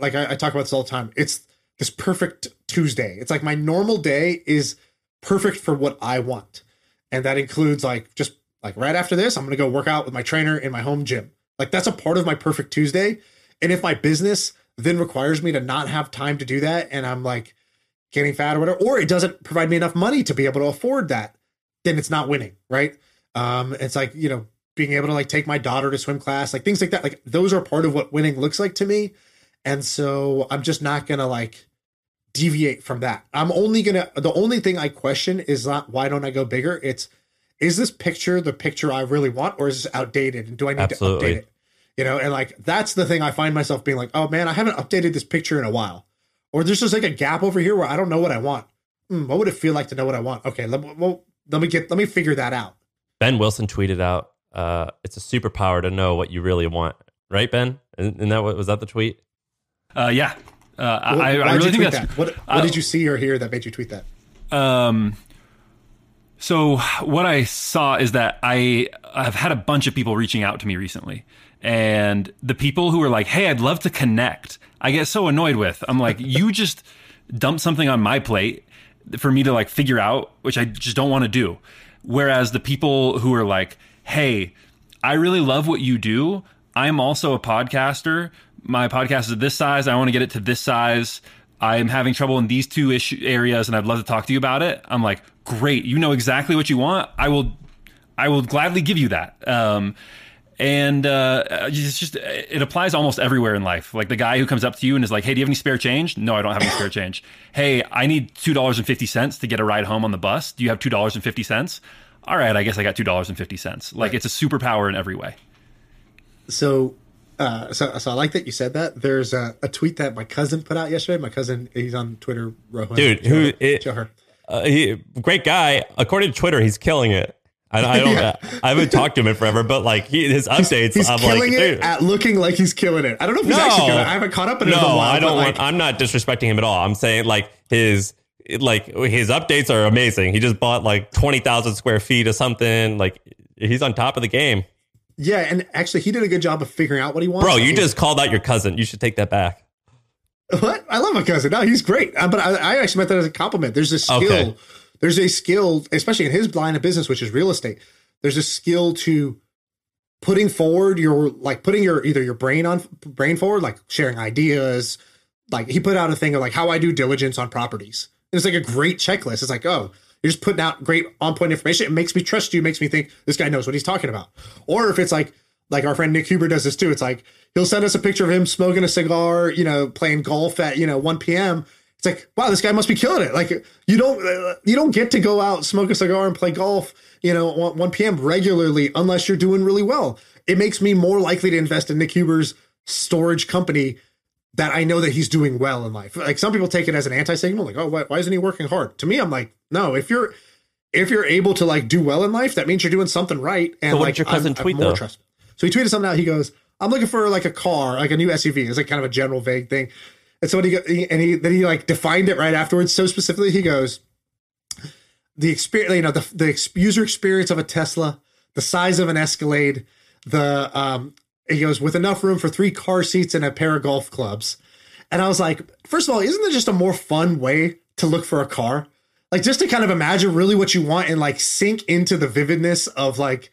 like I, I talk about this all the time. It's this perfect Tuesday. It's like my normal day is perfect for what I want, and that includes like just like right after this, I'm gonna go work out with my trainer in my home gym. Like that's a part of my perfect Tuesday. And if my business then requires me to not have time to do that, and I'm like getting fat or whatever, or it doesn't provide me enough money to be able to afford that, then it's not winning, right? Um, it's like you know being able to like take my daughter to swim class, like things like that. Like those are part of what winning looks like to me, and so I'm just not gonna like deviate from that. I'm only gonna the only thing I question is not why don't I go bigger? It's is this picture the picture I really want, or is this outdated? And do I need Absolutely. to update it? You know, and like that's the thing I find myself being like, oh man, I haven't updated this picture in a while, or there's just like a gap over here where I don't know what I want. Hmm, what would it feel like to know what I want? Okay, let, me- well, let me get let me figure that out. Ben Wilson tweeted out, uh, "It's a superpower to know what you really want." Right, Ben? And, and that wa- was that the tweet? Uh, yeah. Uh, I, I really think that's that? What, what uh, did you see or hear that made you tweet that? Um, so what I saw is that I have had a bunch of people reaching out to me recently, and the people who are like, "Hey, I'd love to connect," I get so annoyed with. I'm like, you just dump something on my plate for me to like figure out, which I just don't want to do. Whereas the people who are like, "Hey, I really love what you do. I'm also a podcaster. My podcast is this size. I want to get it to this size." I'm having trouble in these two issue areas and I'd love to talk to you about it. I'm like, great. You know exactly what you want. I will, I will gladly give you that. Um, and uh, it's just it applies almost everywhere in life. Like the guy who comes up to you and is like, "Hey, do you have any spare change?" No, I don't have any spare change. Hey, I need two dollars and fifty cents to get a ride home on the bus. Do you have two dollars and fifty cents? All right, I guess I got two dollars and fifty cents. Like it's a superpower in every way. So, uh, so, so I like that you said that. There's a, a tweet that my cousin put out yesterday. My cousin, he's on Twitter. Rohan. Dude, who- it- Uh, he, great guy. According to Twitter, he's killing it. I, I don't. Yeah. I haven't talked to him in forever, but like he, his updates, He's I'm killing like, it dude. at looking like he's killing it. I don't know if he's No. actually killing it. I haven't caught up in it no, while. I don't. Want, like, I'm not disrespecting him at all. I'm saying like his like his updates are amazing. He just bought like twenty thousand square feet or something. Like he's on top of the game, yeah, and actually, he did a good job of figuring out what he wants. bro. You just called out your cousin. You should take that back. What? I love my cousin. No, he's great. Uh, but I, I actually meant that as a compliment. There's a skill. Okay. There's a skill, especially in his line of business, which is real estate. There's a skill to putting forward your like putting your either your brain on brain forward, like sharing ideas. Like he put out a thing of like how I do diligence on properties. It's like a great checklist. It's like, oh, you're just putting out great on point information. It makes me trust you, makes me think this guy knows what he's talking about. Or if it's like like our friend Nick Huber does this too. It's like he'll send us a picture of him smoking a cigar, you know, playing golf at you know 1 p.m. It's like, wow, this guy must be killing it. Like you don't you don't get to go out smoke a cigar and play golf, you know, 1, 1 p.m. regularly unless you're doing really well. It makes me more likely to invest in Nick Huber's storage company that I know that he's doing well in life. Like some people take it as an anti-signal, like, oh, why, why isn't he working hard? To me, I'm like, no, if you're if you're able to like do well in life, that means you're doing something right. And So what like, did your cousin I'm- tweet, more though? trust- So he tweeted something out. He goes, "I'm looking for like a car, like a new SUV." It's like kind of a general vague thing. And so when he, go, and he then he like defined it right afterwards so specifically. He goes, "The experience, you know, the the user experience of a Tesla, the size of an Escalade, the um." He goes with enough room for three car seats and a pair of golf clubs. And I was like, first of all, isn't there just a more fun way to look for a car? Like just to kind of imagine really what you want and like sink into the vividness of like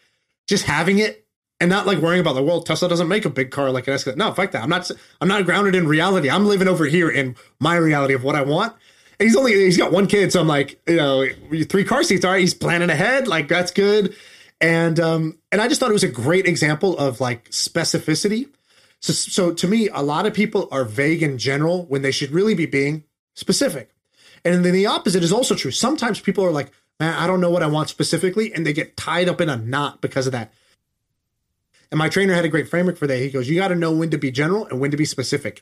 just having it and not like worrying about like, well, Tesla doesn't make a big car like an Escalade. No, fuck that. I'm not. I'm not grounded in reality. I'm living over here in my reality of what I want. And he's only he's got one kid, so I'm like, you know, three car seats. All right, he's planning ahead. Like that's good. And um, and I just thought it was a great example of like specificity. So so to me, a lot of people are vague in general when they should really be being specific. And then the opposite is also true. Sometimes people are like, man, I don't know what I want specifically, and they get tied up in a knot because of that. And my trainer had a great framework for that. He goes, you got to know when to be general and when to be specific.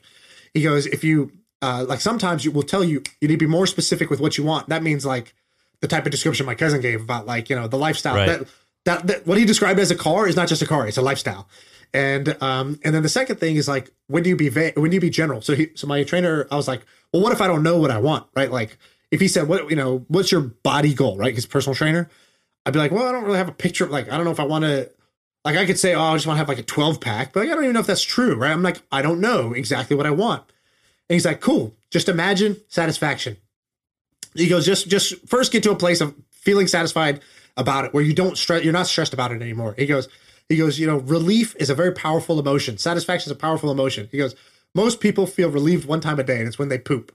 He goes, if you uh, like, sometimes you will tell you you need to be more specific with what you want. That means like the type of description my cousin gave about like you know the lifestyle. Right. That, that that what he described as a car is not just a car; it's a lifestyle. And um and then the second thing is like when do you be va- when do you be general? So he so my trainer, I was like, well, what if I don't know what I want? Right? Like if he said, what you know, what's your body goal? Right? His personal trainer. I'd be like, well, I don't really have a picture. Like, I don't know if I want to like I could say, oh, I just want to have like a 12 pack, but like, I don't even know if that's true, right? I'm like, I don't know exactly what I want. And he's like, cool. Just imagine satisfaction. He goes, just just first get to a place of feeling satisfied about it where you don't stress you're not stressed about it anymore. He goes, he goes, you know, relief is a very powerful emotion. Satisfaction is a powerful emotion. He goes, most people feel relieved one time a day, and it's when they poop.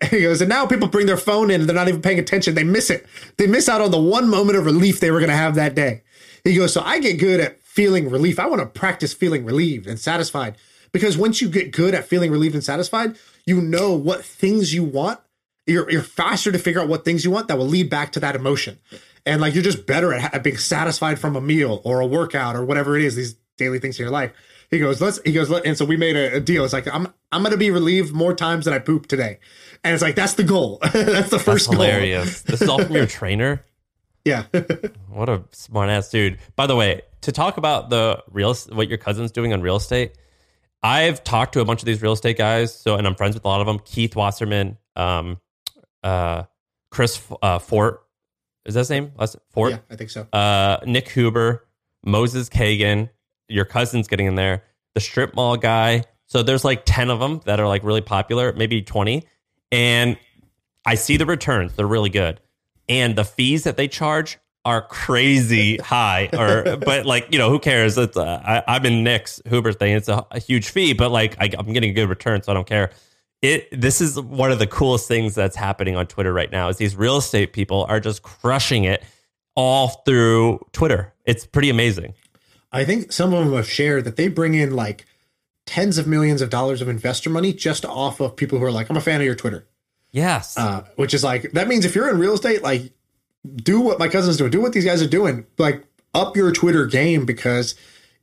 And he goes, and now people bring their phone in and they're not even paying attention. They miss it. They miss out on the one moment of relief they were going to have that day. He goes, so I get good at feeling relief. I want to practice feeling relieved and satisfied because once you get good at feeling relieved and satisfied, you know what things you want. You're, you're faster to figure out what things you want that will lead back to that emotion. And like you're just better at, at being satisfied from a meal or a workout or whatever it is, these daily things in your life. He goes, let's, he goes, Let, and so we made a, a deal. It's like, I'm, I'm going to be relieved more times than I poop today. And it's like, that's the goal. that's the first That's goal. hilarious. this is all from your trainer. Yeah. What a smart ass dude. By the way, to talk about the real what your cousin's doing on real estate, I've talked to a bunch of these real estate guys. So, and I'm friends with a lot of them. Keith Wasserman, um, uh, Chris uh, Fort, is that his name? Fort. yeah, I think so. uh, Nick Huber, Moses Kagan, your cousin's getting in there, the strip mall guy. So there's like 10 of them that are like really popular, maybe 20. And I see the returns, they're really good. And the fees that they charge are crazy high or but like you know who cares it's uh, I, i'm in nick's huber thing it's a, a huge fee but like I, i'm getting a good return so i don't care it this is one of the coolest things that's happening on twitter right now is these real estate people are just crushing it all through twitter. It's pretty amazing. I think some of them have shared that they bring in like tens of millions of dollars of investor money just off of people who are like, I'm a fan of your Twitter. yes. Uh, which is like, that means if you're in real estate, like, do what my cousin's doing, do what these guys are doing, like, up your Twitter game because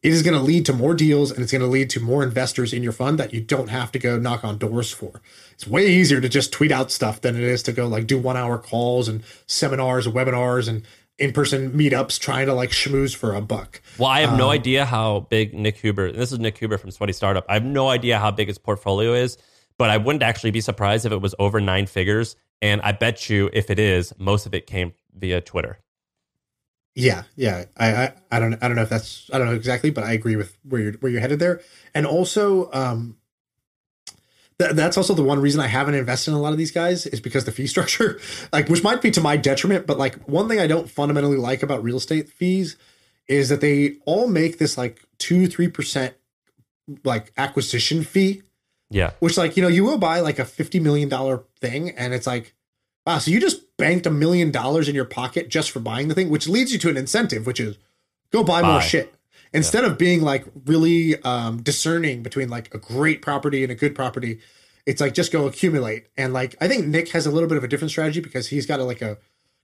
it is going to lead to more deals and it's going to lead to more investors in your fund that you don't have to go knock on doors for. It's way easier to just tweet out stuff than it is to go like do one hour calls and seminars and webinars and in person meetups trying to like schmooze for a buck. Well, I have no um, idea how big Nick Huber. This is Nick Huber from Sweaty Startup. I have no idea how big his portfolio is, but I wouldn't actually be surprised if it was over nine figures. And I bet you, if it is, most of it came via Twitter. Yeah, yeah. I, I, I don't I don't know if that's I don't know exactly, but I agree with where you're where you're headed there. And also, um, th- that's also the one reason I haven't invested in a lot of these guys is because the fee structure, like, which might be to my detriment. But like, one thing I don't fundamentally like about real estate fees is that they all make this like two three percent like acquisition fee Yeah. which like you know you will buy like a 50 million dollar thing and it's like wow so you just banked a million dollars in your pocket just for buying the thing which leads you to an incentive which is go buy, more shit. Instead of being like really um discerning between like a great property and a good property it's like just go accumulate. And like i think nick has a little bit of a different strategy because he's got a, like a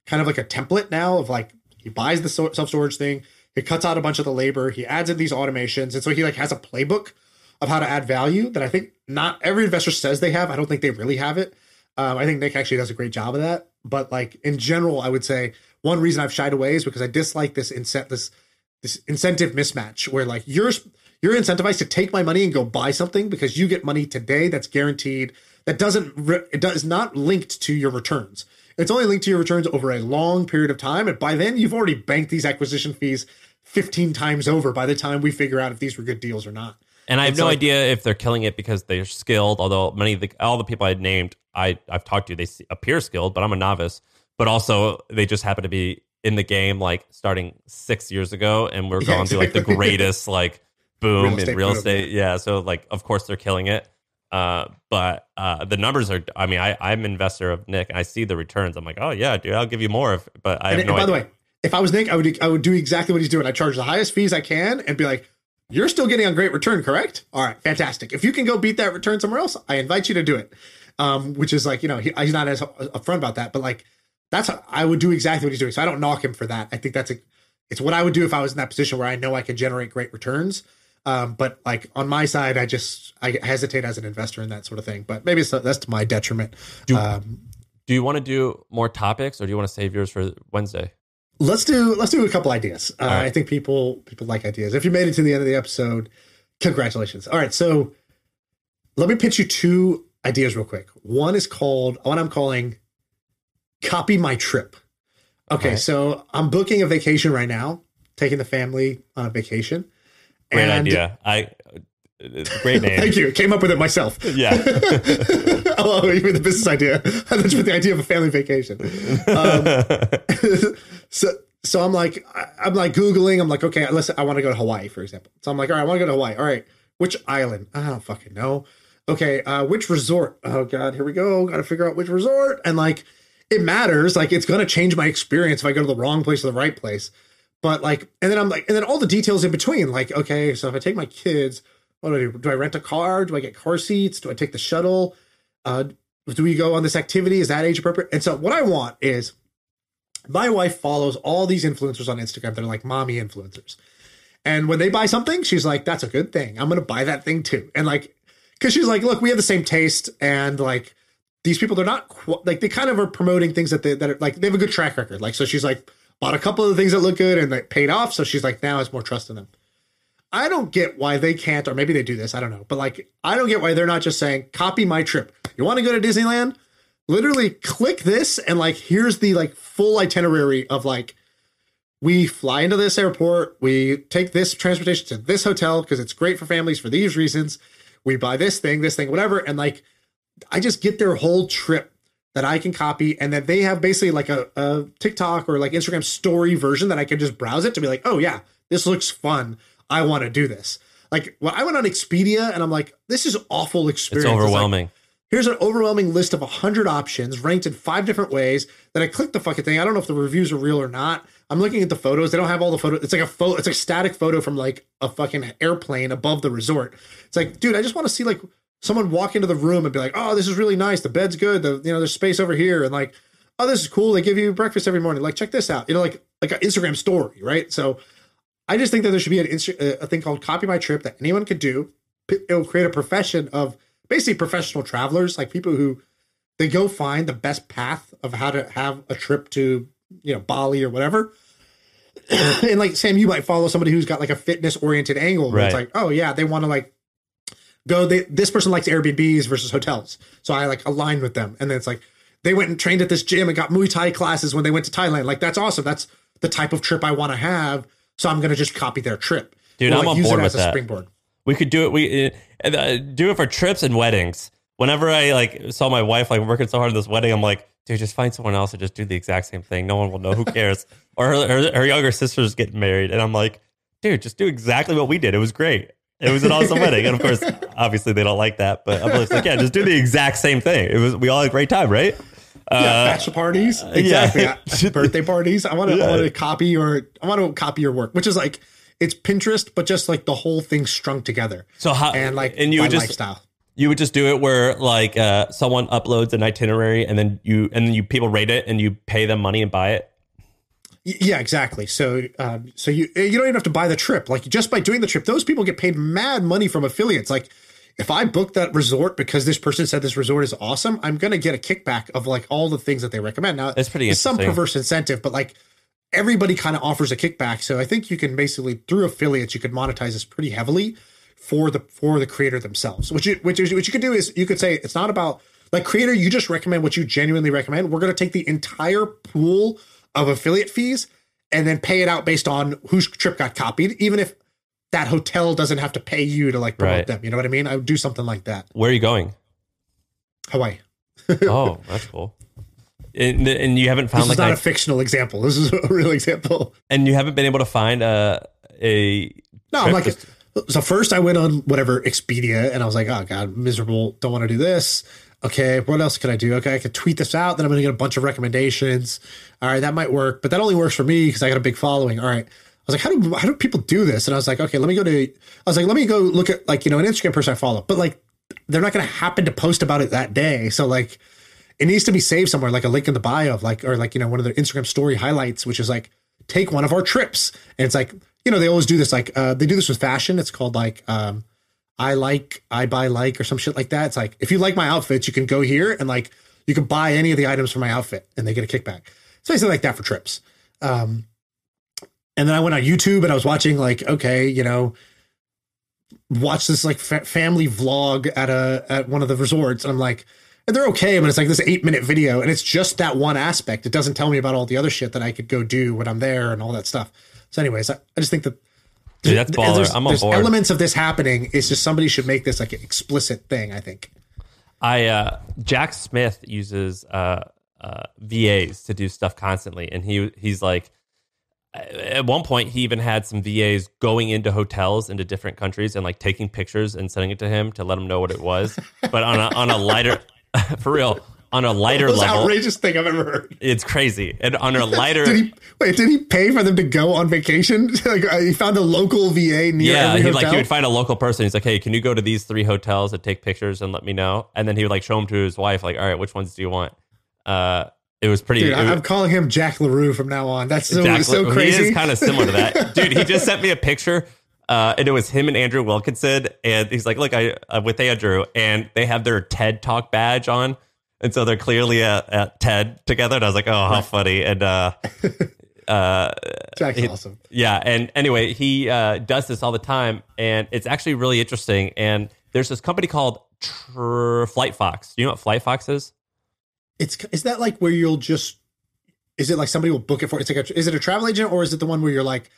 kind of like a template now of like he buys the self-storage thing he cuts out a bunch of the labor he adds in these automations and so he like has a playbook of how to add value that i think not every investor says they have. I don't think they really have it um, i think nick actually does a great job of that. But like in general i would say one reason i've shied away is because i dislike this this this incentive mismatch where like you're you're incentivized to take my money and go buy something because you get money today that's guaranteed that doesn't it does not linked to your returns. It's only linked to your returns over a long period of time. And by then you've already banked these acquisition fees 15 times over by the time we figure out if these were good deals or not And I have It's no like- idea if they're killing it because they're skilled. Although many of the all the people I named, I I've talked to, they appear skilled, but I'm a novice. But also, they just happen to be in the game like starting six years ago, and we're Yeah, going through like the greatest like boom Real in real boom, estate. Yeah. so like of course they're killing it. Uh, but uh, the numbers are. I mean, I, I'm an investor of Nick. And I see the returns. I'm like, oh yeah, dude, I'll give you more. If, but I have And, no and by the idea. way, if I was Nick, I would I would do exactly what he's doing. I charge the highest fees I can and be like, "You're still getting a great return, correct? All right, fantastic. If you can go beat that return somewhere else, I invite you to do it." Um, which is like you know he, he's not as upfront about that, but like that's how I would do exactly what he's doing. So I don't knock him for that. I think that's a it's what I would do if I was in that position where I know I can generate great returns. Um, but like on my side, I just I hesitate as an investor in that sort of thing. But maybe it's, that's to my detriment. um, Do you want to do more topics, or do you want to save yours for Wednesday? Let's do let's do a couple ideas. Uh, right. I think people people like ideas. If you made it to the end of the episode, congratulations. All right, so let me pitch you two ideas real quick. One is called one I'm calling "Copy My Trip." Okay, Alright. so I'm booking a vacation right now, taking the family on a vacation. Great And- idea. I. It's a great name. Thank you. Came up with it myself. Yeah. oh, even the business idea. That's with the idea of a family vacation. Um, so so I'm like I- I'm like googling. I'm like, okay, listen, I want to go to Hawaii, for example. So I'm like, all right, I want to go to Hawaii. All right, which island? I don't fucking know. Okay, uh, which resort? Oh god, here we go. Got to figure out which resort. And like, it matters. Like, it's gonna change my experience if I go to the wrong place or the right place. But like, and then I'm like, and then all the details in between. Like, okay, so if I take my kids, what do I do? Do I rent a car? Do I get car seats? Do I take the shuttle? Uh, do we go on this activity? Is that age appropriate? And so what I want is my wife follows all these influencers on Instagram that are like mommy influencers. And when they buy something, she's like, that's a good thing. I'm going to buy that thing too. And like, cause she's like, look, we have the same taste. And like, these people, they're not qu- like, they kind of are promoting things that they, that are like, they have a good track record. Like, so she's like, bought a couple of the things that look good and they paid off. So she's like, now has more trust in them. I don't get why they can't, or maybe they do this. I don't know. But like, I don't get why they're not just saying, copy my trip. You want to go to Disneyland? Literally click this and like, here's the like full itinerary of like, we fly into this airport, we take this transportation to this hotel because it's great for families for these reasons. We buy this thing, this thing, whatever. And like, I just get their whole trip that I can copy, and that they have basically like a, a TikTok or like Instagram story version that I can just browse it to be like, oh yeah, this looks fun. I want to do this. Like, well, I went on Expedia and I'm like, this is awful It's experience. like, overwhelming. here's an overwhelming list of 100 options ranked in five different ways that i click the fucking thing. I don't know if the reviews are real or not. I'm looking at the photos. They don't have all the photos it's like a photo it's a static photo from like a fucking airplane above the resort. It's like dude i just want to see like someone walk into the room and be like oh this is really nice. The bed's good. The you know there's space over here. And like oh this is cool. They give you breakfast every morning. Like check this out. You know like like an instagram story right? So i just think that there should be an Insta- uh, a thing called copy my trip that anyone could do it'll create a profession of basically professional travelers, like people who they go find the best path of how to have a trip to, you know, Bali or whatever. and like Sam, you might follow somebody who's got like a fitness oriented angle where it's like, oh yeah, they want to like go they this person likes Airbnbs versus hotels. So I like align with them. And then it's like they went and trained at this gym and got Muay Thai classes when they went to Thailand. Like that's awesome. That's the type of trip I want to have. So I'm gonna just copy their trip. Dude, Or, I'm like, on board it with as a that. springboard. We could do it. We uh, uh, do it for trips and weddings. Whenever I like saw my wife like working so hard at this wedding, I'm like, dude, just find someone else and just do the exact same thing. No one will know. Who cares? or her, her, her younger sister's getting married, and I'm like, dude, just do exactly what we did. It was great. It was an awesome wedding, and of course, obviously they don't like that. But I'm like, yeah, just do the exact same thing. It was we all had a great time, right? Yeah, Uh, bachelor parties, exactly. yeah. Birthday parties. I want to, I Yeah. want to copy your, I want to copy your work, which is like it's Pinterest, but just like the whole thing strung together, So how and like and you would just lifestyle. you would just do it where like uh, someone uploads an itinerary and then you and then you people rate it and you pay them money and buy it. Yeah, exactly. So, um, so you you don't even have to buy the trip. Like just by doing the trip, those people get paid mad money from affiliates. Like if I book that resort because this person said this resort is awesome, I'm gonna get a kickback of like all the things that they recommend. Now, That's pretty it's some perverse incentive, but like everybody kind of offers a kickback. So I think you can basically through affiliates you could monetize this pretty heavily for the for the creator themselves. Which you, which is, what you could do is you could say it's not about like creator. You just recommend what you genuinely recommend. We're going to take the entire pool of affiliate fees and then pay it out based on whose trip got copied, even if that hotel doesn't have to pay you to like promote Right. them. You know what I mean? I would do something like that. Where are you going? Hawaii. Oh, that's cool. and, and you haven't found This found is like not a- a fictional example. This is a real example. and you haven't been able to find a a No, I'm like, just- so first I went on whatever Expedia and I was like, oh God, miserable. Don't want to do this. Okay, what else could I do? Okay, I could tweet this out. Then I'm going to get a bunch of recommendations. All right, that might work, but that only works for me because I got a big following. All right. I was like, how do how do people do this? And I was like, okay, let me go to. I was like, let me go look at like you know an Instagram person I follow, but like they're not going to happen to post about it that day. So like it needs to be saved somewhere, like a link in the bio of like, or like, you know, one of their Instagram story highlights, which is like, take one of our trips. And it's like, you know, they always do this, like, uh, they do this with fashion. It's called like, um, I like, I buy like, or some shit like that. It's like, if you like my outfits, you can go here and like, you can buy any of the items from my outfit and they get a kickback. So basically like that for trips. Um, and then I went on YouTube and I was watching like, okay, you know, watch this like fa- family vlog at a at one of the resorts, and I'm like, and they're okay, but it's like this eight minute video, and it's just that one aspect. It doesn't tell me about all the other shit that I could go do when I'm there and all that stuff. So, anyways, I, I just think that. Dude, that's baller. There's, I'm on there's board. elements of this happening. It's just somebody should make this like an explicit thing. I think. I uh, Jack Smith uses uh, uh, VAs to do stuff constantly, and he he's like, at one point he even had some VAs going into hotels into different countries and like taking pictures and sending it to him to let him know what it was. but on a on a lighter, for real, on a lighter Most level, outrageous thing I've ever heard. it's crazy. And on a lighter, Did he wait? Did he pay for them to go on vacation? like uh, he found a local VA near yeah, he hotel. like he would find a local person. He's like, "Hey, can you go to these three hotels and take pictures and let me know?" And then he would like show them to his wife, like, "All right, which ones do you want?" Uh, it was pretty. Dude, it I'm calling him Jack Le Roux from now on. That's so, Jack- so crazy. He is kind of similar to that, dude. He just sent me a picture, uh, and it was him and Andrew Wilkinson, and he's like, "Look, I uh, with Andrew, and they have their TED Talk badge on." And so they're clearly at, at TED together. And I was like, oh, how funny. And uh, uh, Jack's awesome. yeah. And anyway, he uh, does this all the time. And it's actually really interesting. And there's this company called Tr- Flight Fox. Do you know what Flight Fox is? It's is that like where you'll just is it like somebody will book it for? It's like a, is it a travel agent or is it the one where you're like,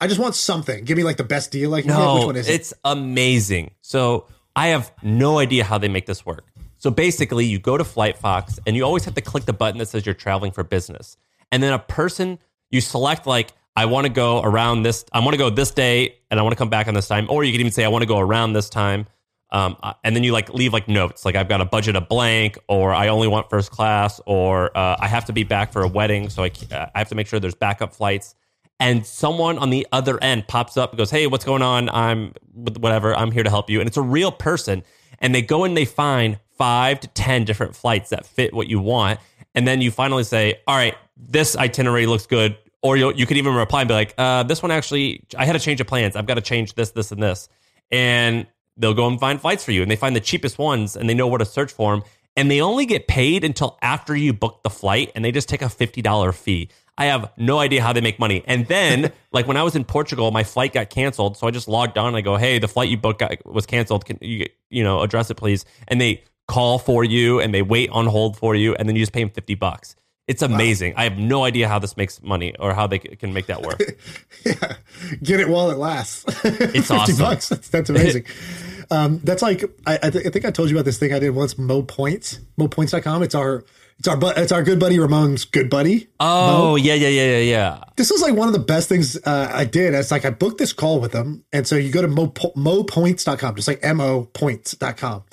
I just want something, give me like the best deal? Like, No, which one is it? it's amazing. So I have no idea how they make this work. So basically, you go to Flight Fox and you always have to click the button that says you're traveling for business. And then a person, you select like, I want to go around this, I want to go this day and I want to come back on this time. Or you can even say, I want to go around this time. Um, and then you like leave like notes, like I've got a budget of blank, or I only want first class, or uh, I have to be back for a wedding, so I, I have to make sure there's backup flights. And someone on the other end pops up and goes, "Hey, what's going on? I'm whatever. I'm here to help you." And it's a real person, and they go and they find five to ten different flights that fit what you want, and then you finally say, "All right, this itinerary looks good." Or you you could even reply and be like, uh, "This one actually, I had a change of plans. I've got to change this, this, and this." And they'll go and find flights for you and they find the cheapest ones and they know where to search for them and they only get paid until after you book the flight and they just take a $50 fee. I have no idea how they make money. And then like when i was in portugal my flight got canceled so i just logged on and i go hey the flight you booked got, was canceled. Can you you know address it please? And they call for you and they wait on hold for you and then you just pay them 50 bucks it's amazing i have no idea how this makes money or how they can make that work yeah, get it while it lasts. It's awesome. bucks. That's, that's amazing. um, that's like I, I, th- I think I told you about this thing I did once. Mo Points, MoPoints.com. It's our it's our bu- it's our good buddy Ramon's good buddy. oh yeah yeah yeah yeah yeah This was like one of the best things uh, I did. It's like I booked this call with them, and so you go to mo, mopoints.com, just like mo points.com,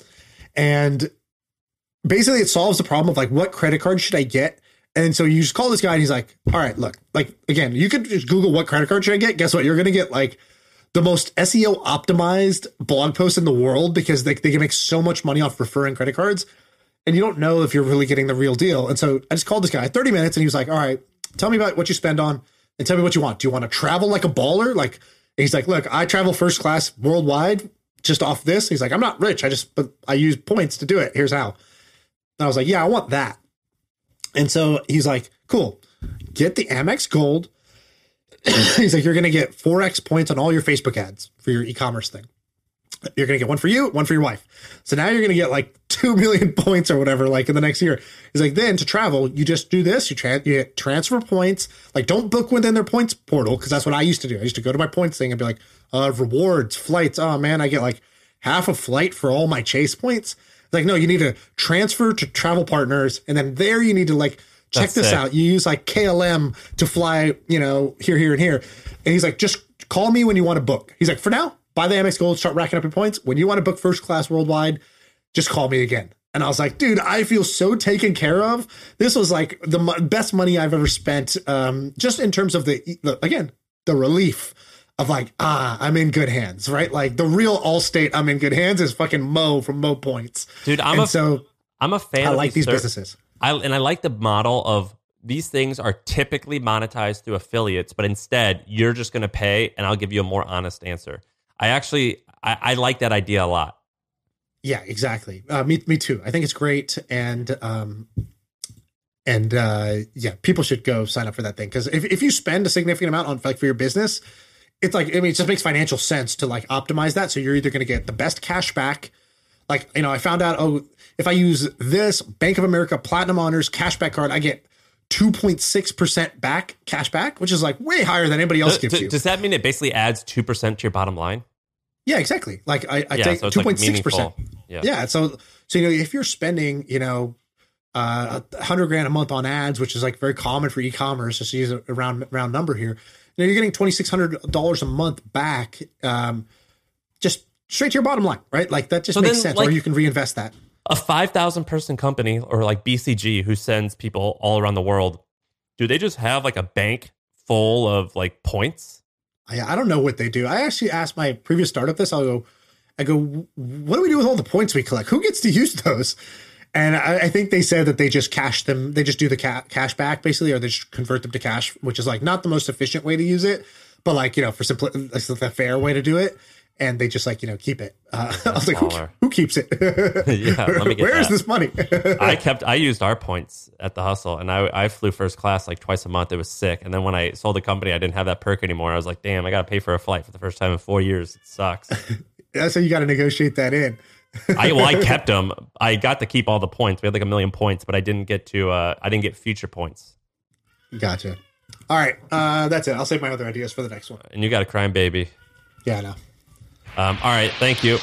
and basically it solves the problem of like what credit card should I get. And so you just call this guy and he's like, all right, look, like again, you could just Google what credit card should I get. Guess what? You're gonna get like the most SEO optimized blog post in the world because they, they can make so much money off referring credit cards. And you don't know if you're really getting the real deal. And so I just called this guy 30 minutes and he was like, all right, tell me about what you spend on and tell me what you want. Do you want to travel like a baller? Like, he's like, look, I travel first class worldwide just off this. He's like, I'm not rich. I just, but I use points to do it. Here's how. And I was like, yeah, I want that. And so he's like, cool, get the Amex Gold. he's like, you're going to get 4x points on all your Facebook ads for your e commerce thing. You're going to get one for you, one for your wife. So now you're going to get like 2 million points or whatever, like in the next year. He's like, then to travel, you just do this. You, tra- you transfer points. Like, don't book within their points portal because that's what I used to do. I used to go to my points thing and be like, uh, rewards, flights. Oh man, I get like half a flight for all my chase points. It's like, no, you need to transfer to travel partners. And then there you need to like check That's this sick. out. You use like KLM to fly, you know, here, here, and here. And he's like, just call me when you want to book. He's like, for now, buy the Amex Gold, start racking up your points. When you want to book first class worldwide, just call me again. And I was like, dude, I feel so taken care of. This was like the mo- best money I've ever spent, um, just in terms of the, the again, the relief of like, ah, I'm in good hands, right? Like the real Allstate, I'm in good hands is fucking Mo from Mo Points. Dude, I'm and a so I'm a fan I of like these businesses. I and I like the model of these things are typically monetized through affiliates, but instead you're just going to pay, and I'll give you a more honest answer. I actually I, I like that idea a lot. Yeah, exactly. Uh, me, me too. I think it's great, and um, and uh, yeah, people should go sign up for that thing because if if you spend a significant amount on like for your business, it's like I mean, it just makes financial sense to like optimize that. So you're either going to get the best cash back. Like you know, I found out oh, if I use this Bank of America Platinum Honors cashback card, I get. 2.6% back cash back, which is like way higher than anybody else Does, gives you. does that mean it basically adds two percent to your bottom line? Yeah, exactly. Like I, I Yeah, take so it's two like point six percent. Yeah. Yeah. So so you know if you're spending you know uh, a hundred grand a month on ads, which is like very common for e-commerce, just use a round round number here. You know, you're getting twenty six hundred dollars a month back, um, just straight to your bottom line, right? Like that just So makes then, sense. like- or you can reinvest that. a 5,000 person company or like BCG who sends people all around the world, do they just have like a bank full of like points? I, I don't know what they do. I actually asked my previous startup this. I'll go, I go, what do we do with all the points we collect? Who gets to use those? And I, I think they said that they just cash them. They just do the ca- cash back basically, or they just convert them to cash, which is like not the most efficient way to use it, but like, you know, for simple, that's the fair way to do it. And they just like, you know, keep it. Uh, I was like, who, who keeps it? Yeah, let me get Where is this money? I kept, I used our points at the hustle and I, I flew first class like twice a month. It was sick. And then when I sold the company, I didn't have that perk anymore. I was like, damn, I got to pay for a flight for the first time in four years. It sucks. That's how you got to negotiate that in. I, well, I kept them. I got to keep all the points. We had like a million points, but I didn't get to, uh, I didn't get future points. Gotcha. All right. Uh, that's it. I'll save my other ideas for the next one. And you got a crime baby. Yeah, I know. Um, all right. Thank you.